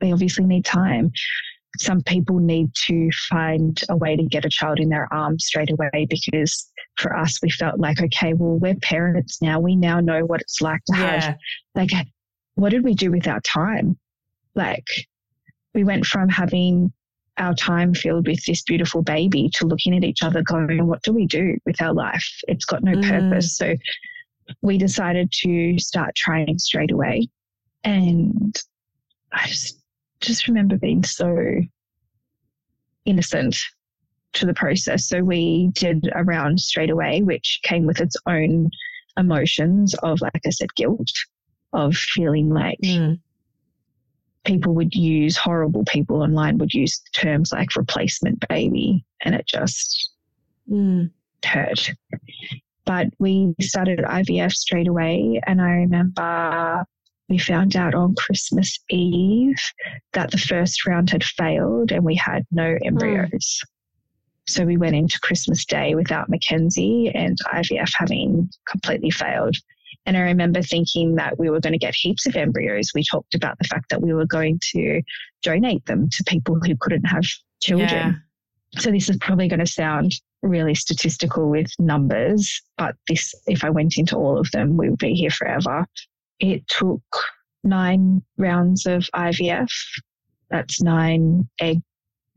they obviously need time. Some people need to find a way to get a child in their arms straight away because for us we felt like okay well we're parents now. We now know what it's like to have like what did we do with our time? Like we went from having our time filled with this beautiful baby to looking at each other going what do we do with our life it's got no Mm. purpose so we decided to start training straight away and i just just remember being so innocent to the process. So we did a round straight away, which came with its own emotions of, like I said, guilt, of feeling like Mm. People would use horrible people online would use terms like replacement baby, and it just Mm. hurt. But we started IVF straight away, and I remember we found out on Christmas Eve that the first round had failed and we had no embryos. So we went into Christmas Day without Mackenzie and IVF having completely failed. And I remember thinking that we were going to get heaps of embryos. We talked about the fact that we were going to donate them to people who couldn't have children. So this is probably going to sound really statistical with numbers, but this, if I went into all of them, we would be here forever. It took nine rounds of IVF. That's nine egg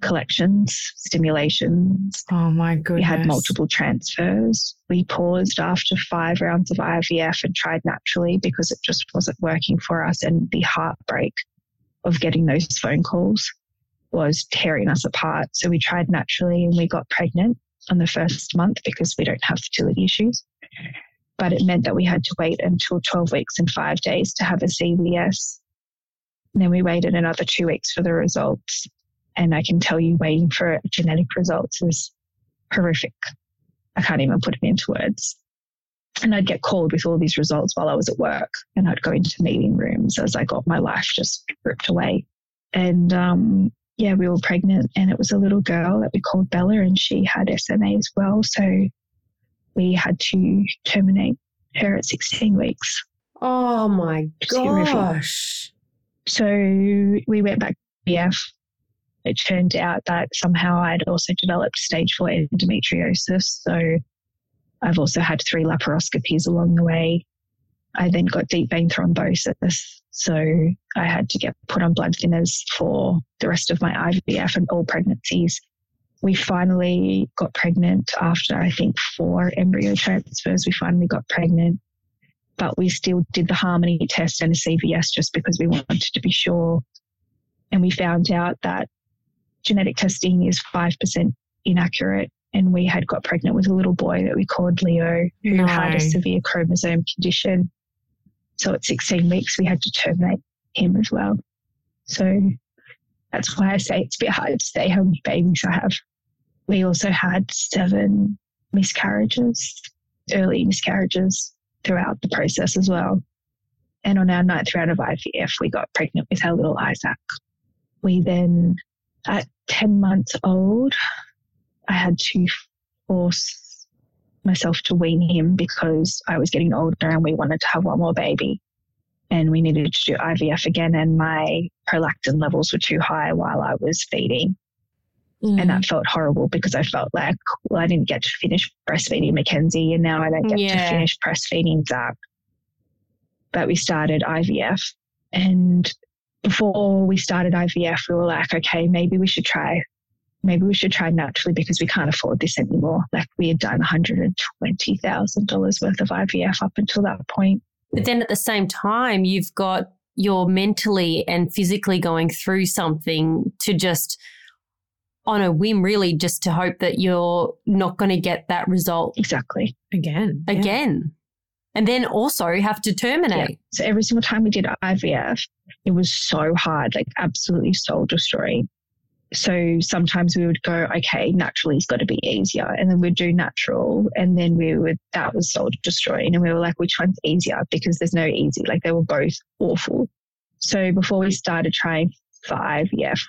collections, stimulations. Oh my goodness. We had multiple transfers. We paused after five rounds of IVF and tried naturally because it just wasn't working for us. And the heartbreak of getting those phone calls was tearing us apart. So we tried naturally and we got pregnant on the first month because we don't have fertility issues. But it meant that we had to wait until 12 weeks and five days to have a CVS. And then we waited another two weeks for the results. And I can tell you, waiting for genetic results is horrific. I can't even put it into words. And I'd get called with all these results while I was at work, and I'd go into meeting rooms as I got my life just ripped away. And um, yeah, we were pregnant, and it was a little girl that we called Bella, and she had SMA as well. So we had to terminate her at 16 weeks. Oh my gosh. So we went back to IVF. It turned out that somehow I'd also developed stage four endometriosis. So I've also had three laparoscopies along the way. I then got deep vein thrombosis. So I had to get put on blood thinners for the rest of my IVF and all pregnancies. We finally got pregnant after, I think, four embryo transfers. We finally got pregnant but we still did the harmony test and a CVS just because we wanted to be sure. And we found out that genetic testing is 5% inaccurate. And we had got pregnant with a little boy that we called Leo, who No. had a severe chromosome condition. So at 16 weeks, we had to terminate him as well. So that's why I say it's a bit hard to say how many babies I have. We also had seven miscarriages, early miscarriages throughout the process as well. And on our ninth round of IVF, we got pregnant with our little Isaac. We then, at 10 months old, I had to force myself to wean him because I was getting older and we wanted to have one more baby. And we needed to do IVF again, and my prolactin levels were too high while I was feeding. Mm. And that felt horrible because I felt like, well, I didn't get to finish breastfeeding Mackenzie, and now I don't get Yeah. to finish breastfeeding Zach. But we started IVF. And before we started IVF, we were like, okay, maybe we should try. Maybe we should try naturally because we can't afford this anymore. Like we had done $120,000 worth of IVF up until that point. But then at the same time, you've got you're mentally and physically going through something to just on a whim, really, just to hope that you're not going to get that result Exactly. again. yeah. again. And then also have to terminate. So every single time we did IVF, it was so hard, like absolutely soul destroying. So sometimes we would go, okay, naturally it's got to be easier. And then we'd do natural. And then we would, that was soul destroying. And we were like, which one's easier? Because there's no easy. Like they were both awful. So before we started trying for IVF,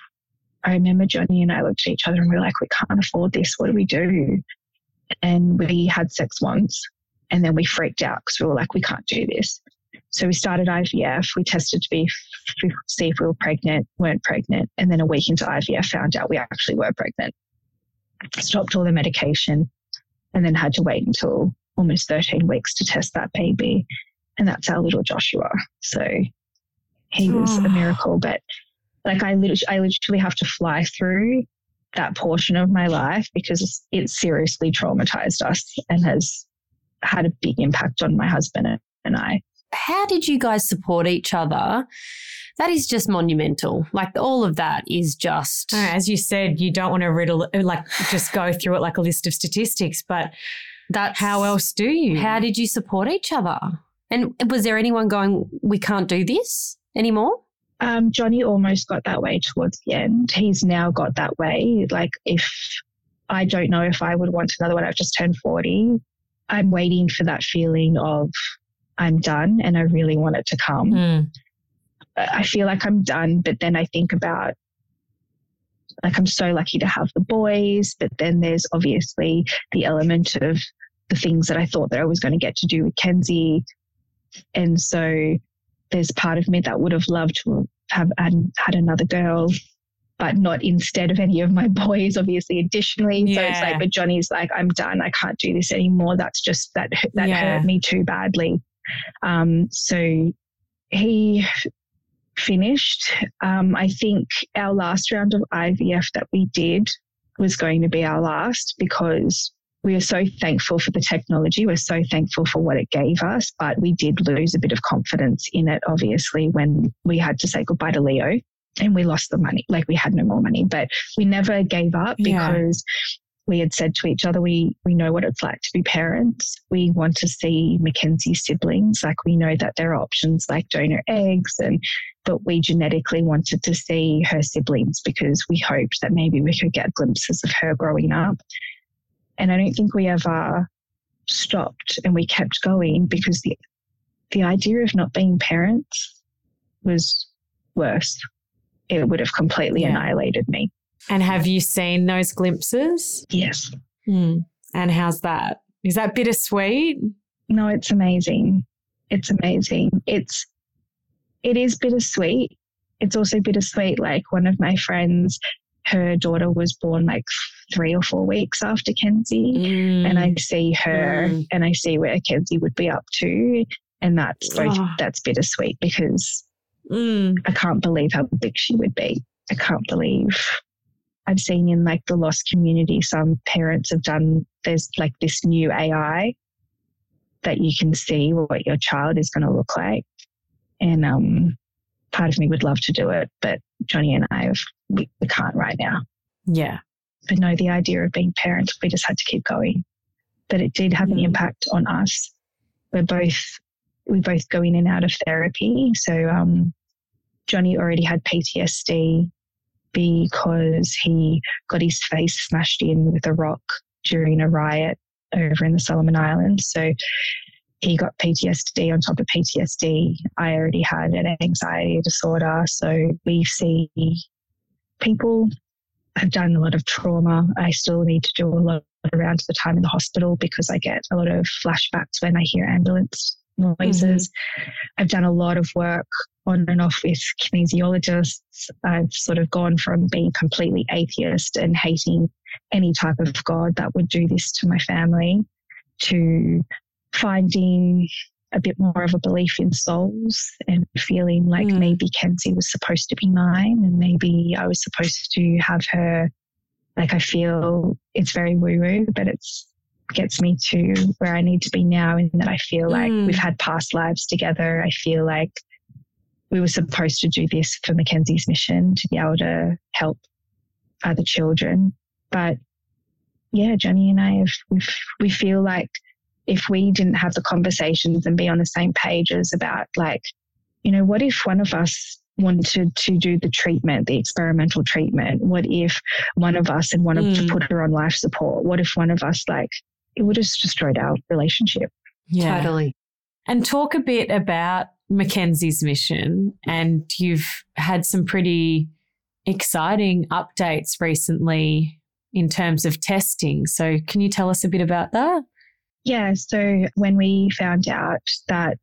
I remember Johnny and I looked at each other and we were like, we can't afford this. What do we do? And we had sex once and then we freaked out because we were like, we can't do this. So we started IVF. We tested to be see if we were pregnant, weren't pregnant, and then a week into IVF, found out we actually were pregnant. Stopped all the medication, and then had to wait until almost 13 weeks to test that baby, and that's our little Joshua. So he was a Oh. miracle. But like I literally, I literally have to fly through that portion of my life because it seriously traumatized us and has had a big impact on my husband and I. How did you guys support each other that is just monumental. Like all of that is just. As you said, you don't want to riddle, like just go through it like a list of statistics, but that's how else do you? How did you support each other? And was there anyone going, we can't do this anymore? Um, Johnny almost got that way towards the end. He's now got that way. Like, if I don't know if I would want another one, I've just turned 40. I'm waiting for that feeling of I'm done and I really want it to come. Mm. I feel like I'm done, but then I think about like I'm so lucky to have the boys, but then there's obviously the element of the things that I thought that I was going to get to do with Kenzie. And so there's part of me that would have loved to have had, had another girl, but not instead of any of my boys, obviously, additionally. Yeah. So it's like, but Johnny's like, I'm done. I can't do this anymore. That's just, that, that yeah. hurt me too badly. Um, so he finished. Um, I think our last round of IVF that we did was going to be our last because we are so thankful for the technology. We're so thankful for what it gave us, but we did lose a bit of confidence in it, obviously, when we had to say goodbye to Leo and we lost the money. Like we had no more money, but we never gave up yeah. because we had said to each other, we, we know what it's like to be parents. We want to see Mackenzie's siblings. Like we know that there are options like donor eggs and, but we genetically wanted to see her siblings because we hoped that maybe we could get glimpses of her growing up. And I don't think we ever stopped and we kept going because the, the idea of not being parents was worse. It would have completely yeah. annihilated me. And have you seen those glimpses? Yes. Mm. And how's that? Is that bittersweet? No, it's amazing. It's amazing. It's it is bittersweet. It's also bittersweet. Like one of my friends, her daughter was born like three or four weeks after Kenzie, mm. and I see her mm. and I see where Kenzie would be up to, and that's both oh. that's bittersweet because mm. I can't believe how big she would be. I can't believe I've seen in like the lost community, some parents have done, there's like this new AI that you can see what your child is going to look like. And um, part of me would love to do it, but Johnny and I, have, we, we can't right now. Yeah. But no, the idea of being parents, we just had to keep going. But it did have mm. an impact on us. We're both, we both go in and out of therapy. So um, Johnny already had PTSD because he got his face smashed in with a rock during a riot over in the Solomon Islands. So he got PTSD on top of PTSD. I already had an anxiety disorder. So we see people have done a lot of trauma. I still need to do a lot around the time in the hospital because I get a lot of flashbacks when I hear ambulance noises. Mm-hmm. I've done a lot of work on and off with kinesiologists. I've sort of gone from being completely atheist and hating any type of God that would do this to my family to finding a bit more of a belief in souls and feeling like mm. maybe Kenzie was supposed to be mine and maybe I was supposed to have her. Like I feel it's very woo woo, but it's gets me to where I need to be now and that I feel like mm. we've had past lives together. I feel like we were supposed to do this for Mackenzie's mission to be able to help other children. But yeah, Johnny and I have, we we feel like if we didn't have the conversations and be on the same pages about like, you know, what if one of us wanted to do the treatment, the experimental treatment? What if one of us had wanted mm. to put her on life support? What if one of us like, it would have destroyed our relationship. Yeah. Totally. And talk a bit about Mackenzie's mission, and you've had some pretty exciting updates recently in terms of testing. So, can you tell us a bit about that? Yeah. So, when we found out that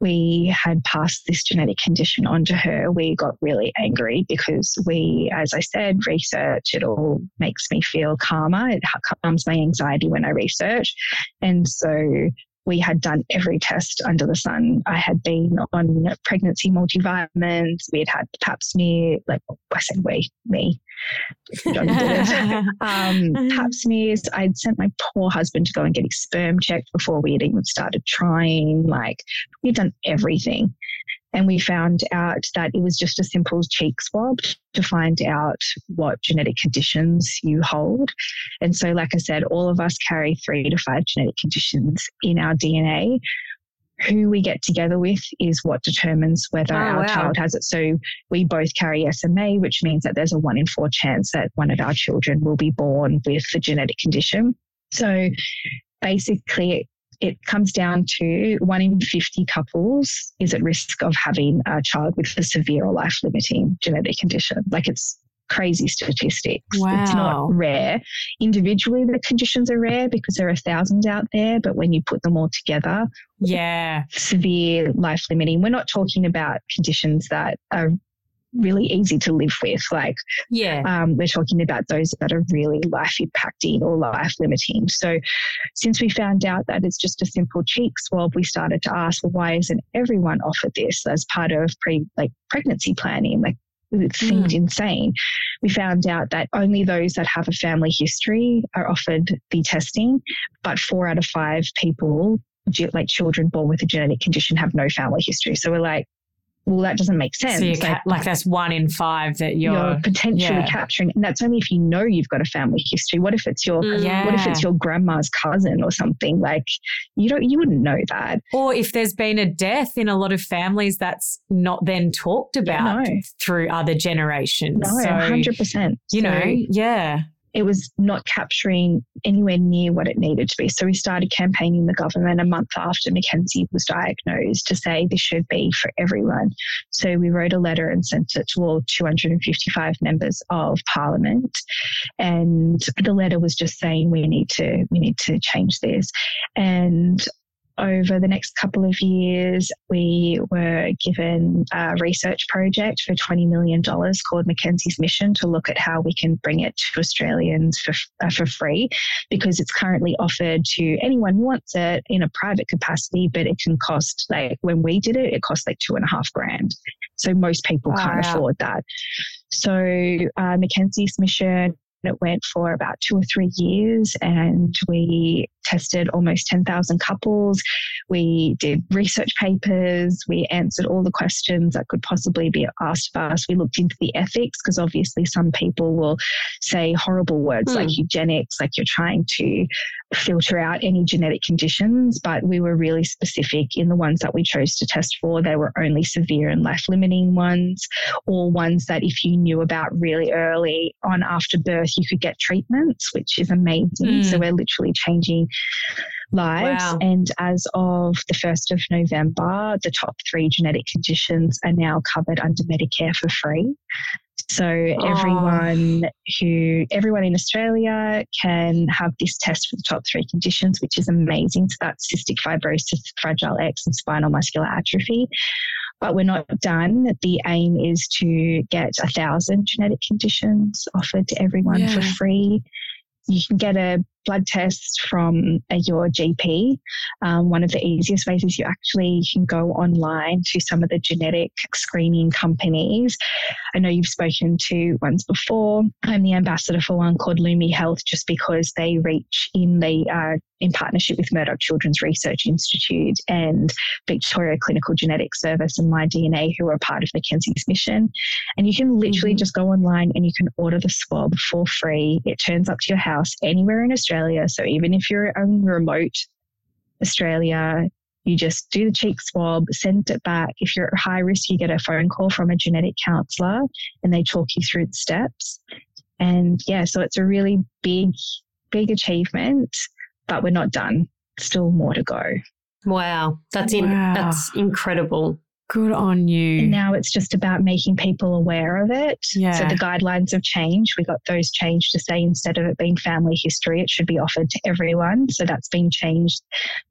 we had passed this genetic condition onto her, we got really angry because we, as I said, research, it all makes me feel calmer. It calms my anxiety when I research. And so we had done every test under the sun. I had been on pregnancy multivitamins. We had had pap smear, like I said, we, me, John did it. um, pap smears. I'd sent my poor husband to go and get his sperm checked before we had even started trying. Like we'd done everything. And we found out that it was just a simple cheek swab to find out what genetic conditions you hold. And so, like I said, all of us carry three to five genetic conditions in our DNA. Who we get together with is what determines whether Oh, our wow. child has it. So we both carry SMA, which means that there's a one in four chance that one of our children will be born with the genetic condition. So basically, it comes down to one in 50 couples is at risk of having a child with a severe or life limiting genetic condition. Like it's crazy statistics. Wow. It's not rare. Individually, the conditions are rare because there are thousands out there, but when you put them all together, Yeah. severe life limiting, we're not talking about conditions that are really easy to live with. Like Yeah. um, we're talking about those that are really life impacting or life limiting. So, since we found out that it's just a simple cheek swab, we started to ask, well, why isn't everyone offered this as part of pre like pregnancy planning? Like it seemed insane. We found out that only those that have a family history are offered the testing, but four out of five people, like children born with a genetic condition, have no family history. So we're like, well, that doesn't make sense. So you Like, ca- like that's one in five that you're. you're potentially yeah. capturing, and that's only if you know you've got a family history. What if it's your Mm. yeah. what if it's your grandma's cousin or something? Like you don't you wouldn't know that. Or if there's been a death in a lot of families, that's not then talked about No. through other generations. No, so, hundred percent. you know, yeah. It was not capturing anywhere near what it needed to be. So we started campaigning the government a month after Mackenzie was diagnosed to say this should be for everyone. So we wrote a letter and sent it to all 255 members of parliament. And the letter was just saying we need to we need to change this. And over the next couple of years, we were given a research project for $20 million called Mackenzie's Mission to look at how we can bring it to Australians for, uh, for free because it's currently offered to anyone who wants it in a private capacity, but it can cost, like when we did it, it cost like two and a half grand. So most people Oh, can't afford that. So uh, Mackenzie's Mission it went for about two or three years, and we tested almost 10,000 couples. We did research papers. We answered all the questions that could possibly be asked of us. We looked into the ethics because obviously some people will say horrible words Hmm. like eugenics, like you're trying to filter out any genetic conditions. But we were really specific in the ones that we chose to test for. They were only severe and life limiting ones or ones that if you knew about really early on after birth, you could get treatments, which is amazing. Mm. So we're literally changing lives. Wow. And as of the 1st of November, the top three genetic conditions are now covered under Medicare for free. So everyone who everyone in Australia can have this test for the top three conditions, which is amazing. So that's cystic fibrosis, fragile X, and spinal muscular atrophy. But we're not done. The aim is to get a thousand genetic conditions offered to everyone for free. You can get a blood tests from uh, your GP. Um, one of the easiest ways is you actually can go online to some of the genetic screening companies. I know you've spoken to ones before. I'm the ambassador for one called Lumi Health, just because they reach in the uh, in partnership with Murdoch Children's Research Institute and Victoria Clinical Genetics Service and My DNA, who are part of Mackenzie's mission. And you can literally Mhm. just go online and you can order the swab for free. It turns up to your house anywhere in Australia. So even if you're in remote Australia, you just do the cheek swab, send it back. If you're at high risk, you get a phone call from a genetic counselor and they talk you through the steps. And yeah, so it's a really big, big achievement, but we're not done. Still more to go. Wow. That's in, Wow. that's incredible. Good on you. And now it's just about making people aware of it. Yeah. So the guidelines have changed. We got those changed to say instead of it being family history, it should be offered to everyone. So that's been changed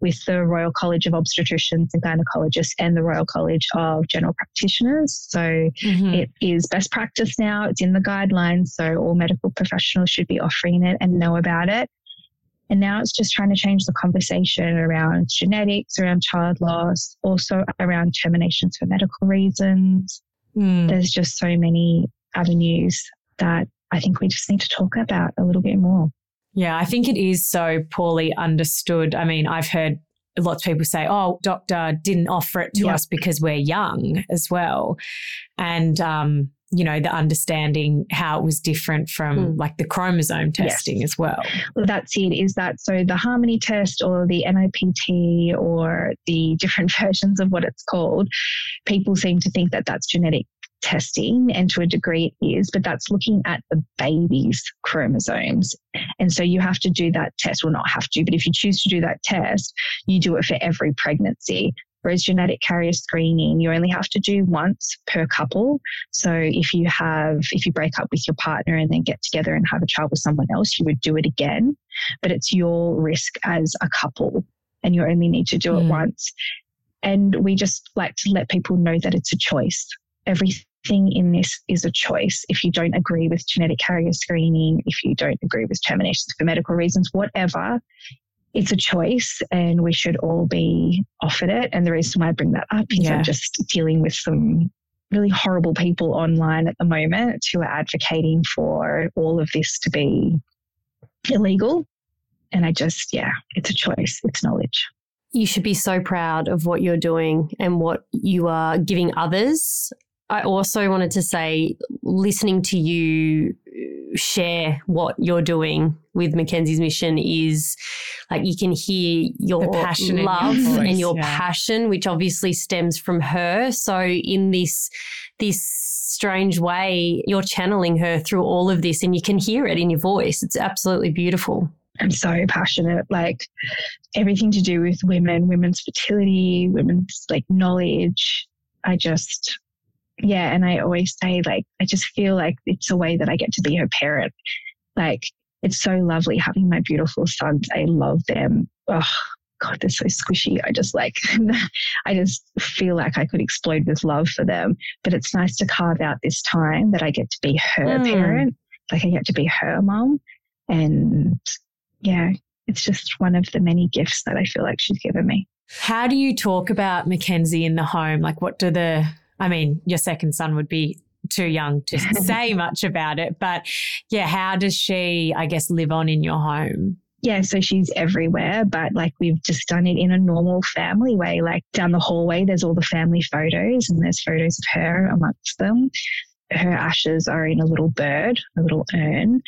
with the Royal College of Obstetricians and Gynecologists and the Royal College of General Practitioners. So Mhm. it is best practice now. It's in the guidelines. So all medical professionals should be offering it and know about it. And now it's just trying to change the conversation around genetics, around child loss, also around terminations for medical reasons. Mm. There's just so many avenues that I think we just need to talk about a little bit more. Yeah, I think it is so poorly understood. I mean, I've heard lots of people say, oh, doctor didn't offer it to Yeah. us because we're young as well. And, um, you know, the understanding how it was different from Mm. like the chromosome testing as well. Well, that's it. Is that so? The Harmony test or the NIPT or the different versions of what it's called, people seem to think that that's genetic testing, and to a degree it is, but that's looking at the baby's chromosomes. And so you have to do that test. Well, not have to, but if you choose to do that test, you do it for every pregnancy. Whereas genetic carrier screening, you only have to do once per couple. So if you have, if you break up with your partner and then get together and have a child with someone else, you would do it again. But it's your risk as a couple and you only need to do it Mm. once. And we just like to let people know that it's a choice. Everything in this is a choice. If you don't agree with genetic carrier screening, if you don't agree with terminations for medical reasons, whatever, it's a choice and we should all be offered it. And the reason why I bring that up is Yeah. I'm just dealing with some really horrible people online at the moment who are advocating for all of this to be illegal. And I just, yeah, it's a choice, it's knowledge. You should be so proud of what you're doing and what you are giving others. I also wanted to say, listening to you uh, share what you're doing with Mackenzie's mission is like you can hear your passion in your love voice, and your yeah. passion, which obviously stems from her. So in this this strange way, you're channeling her through all of this, and you can hear it in your voice. It's absolutely beautiful. I'm so passionate, like everything to do with women, women's fertility, women's like knowledge. I just, yeah. And I always say, like, I just feel like it's a way that I get to be her parent. Like, it's so lovely having my beautiful sons. I love them. Oh, God, they're so squishy. I just like, I just feel like I could explode with love for them. But it's nice to carve out this time that I get to be her Mm. parent. Like, I get to be her mom. And yeah, it's just one of the many gifts that I feel like she's given me. How do you talk about Mackenzie in the home? Like, what do the, I mean, your second son would be too young to say much about it, but yeah, how does she, I guess, live on in your home? Yeah, so she's everywhere, but like we've just done it in a normal family way. Like down the hallway, there's all the family photos, and there's photos of her amongst them. Her ashes are in a little bird, a little urn.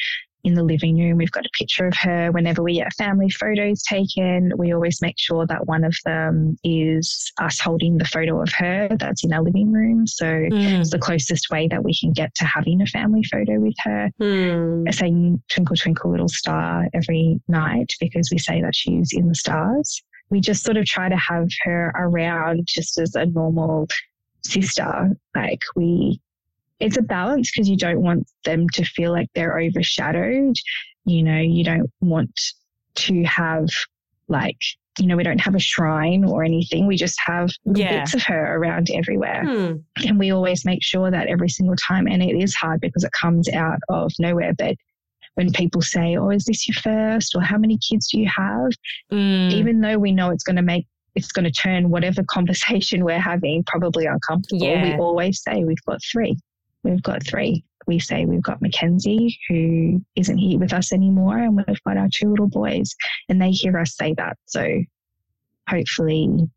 In the living room, we've got a picture of her. Whenever we get family photos taken, we always make sure that one of them is us holding the photo of her that's in our living room. So it's the closest way that we can get to having a family photo with her Hmm. saying twinkle twinkle little star every night because we say that she's in the stars we just sort of try to have her around just as a normal sister like we it's a balance because you don't want them to feel like they're overshadowed you know you don't want to have like you know we don't have a shrine or anything we just have Yeah. bits of her around everywhere Hmm. and we always make sure that every single time, and it is hard because it comes out of nowhere, but when people say, Oh, is this your first? Or how many kids do you have? Mm. Even though we know it's going to make, it's going to turn whatever conversation we're having probably uncomfortable, Yeah. we always say we've got three. We've got three. We say we've got Mackenzie, who isn't here with us anymore, and we've got our two little boys, and they hear us say that. So hopefully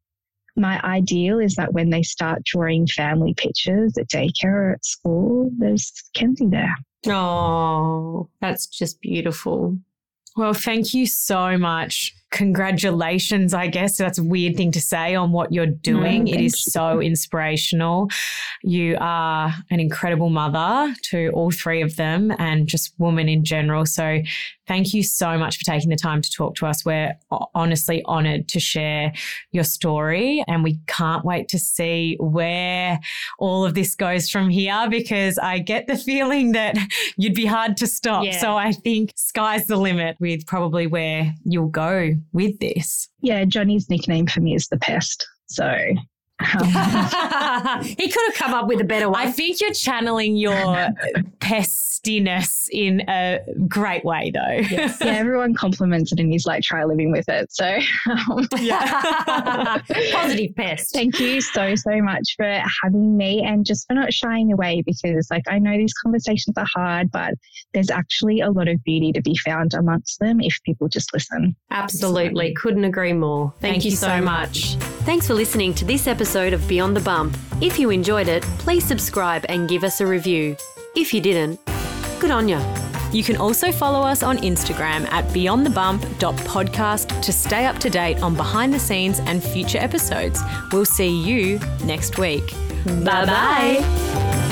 my ideal is that when they start drawing family pictures at daycare or at school, there's Kenzie there. Oh, that's just beautiful. Well, thank you so much. Congratulations, I guess. That's a weird thing to say on what you're doing. No, it is so inspirational. You are an incredible mother to all three of them and just woman in general. So thank you so much for taking the time to talk to us. We're honestly honored to share your story and we can't wait to see where all of this goes from here because I get the feeling that you'd be hard to stop. Yeah. So I think sky's the limit with probably where you'll go with this. Yeah, Johnny's nickname for me is the pest. So Um, he could have come up with a better one. I think you're channeling your pestiness in a great way, though. yeah, everyone compliments it and he's like, try living with it. So um, Positive pest. thank you so, so much for having me and just for not shying away because, like, I know these conversations are hard, but there's actually a lot of beauty to be found amongst them if people just listen. Absolutely. Couldn't agree more. Thank, Thank you you so so much. Thanks for listening to this episode of Beyond the Bump. If you enjoyed it, please subscribe and give us a review. If you didn't, good on ya. You can also follow us on Instagram at beyondthebump.podcast to stay up to date on behind the scenes and future episodes. We'll see you next week. Bye bye.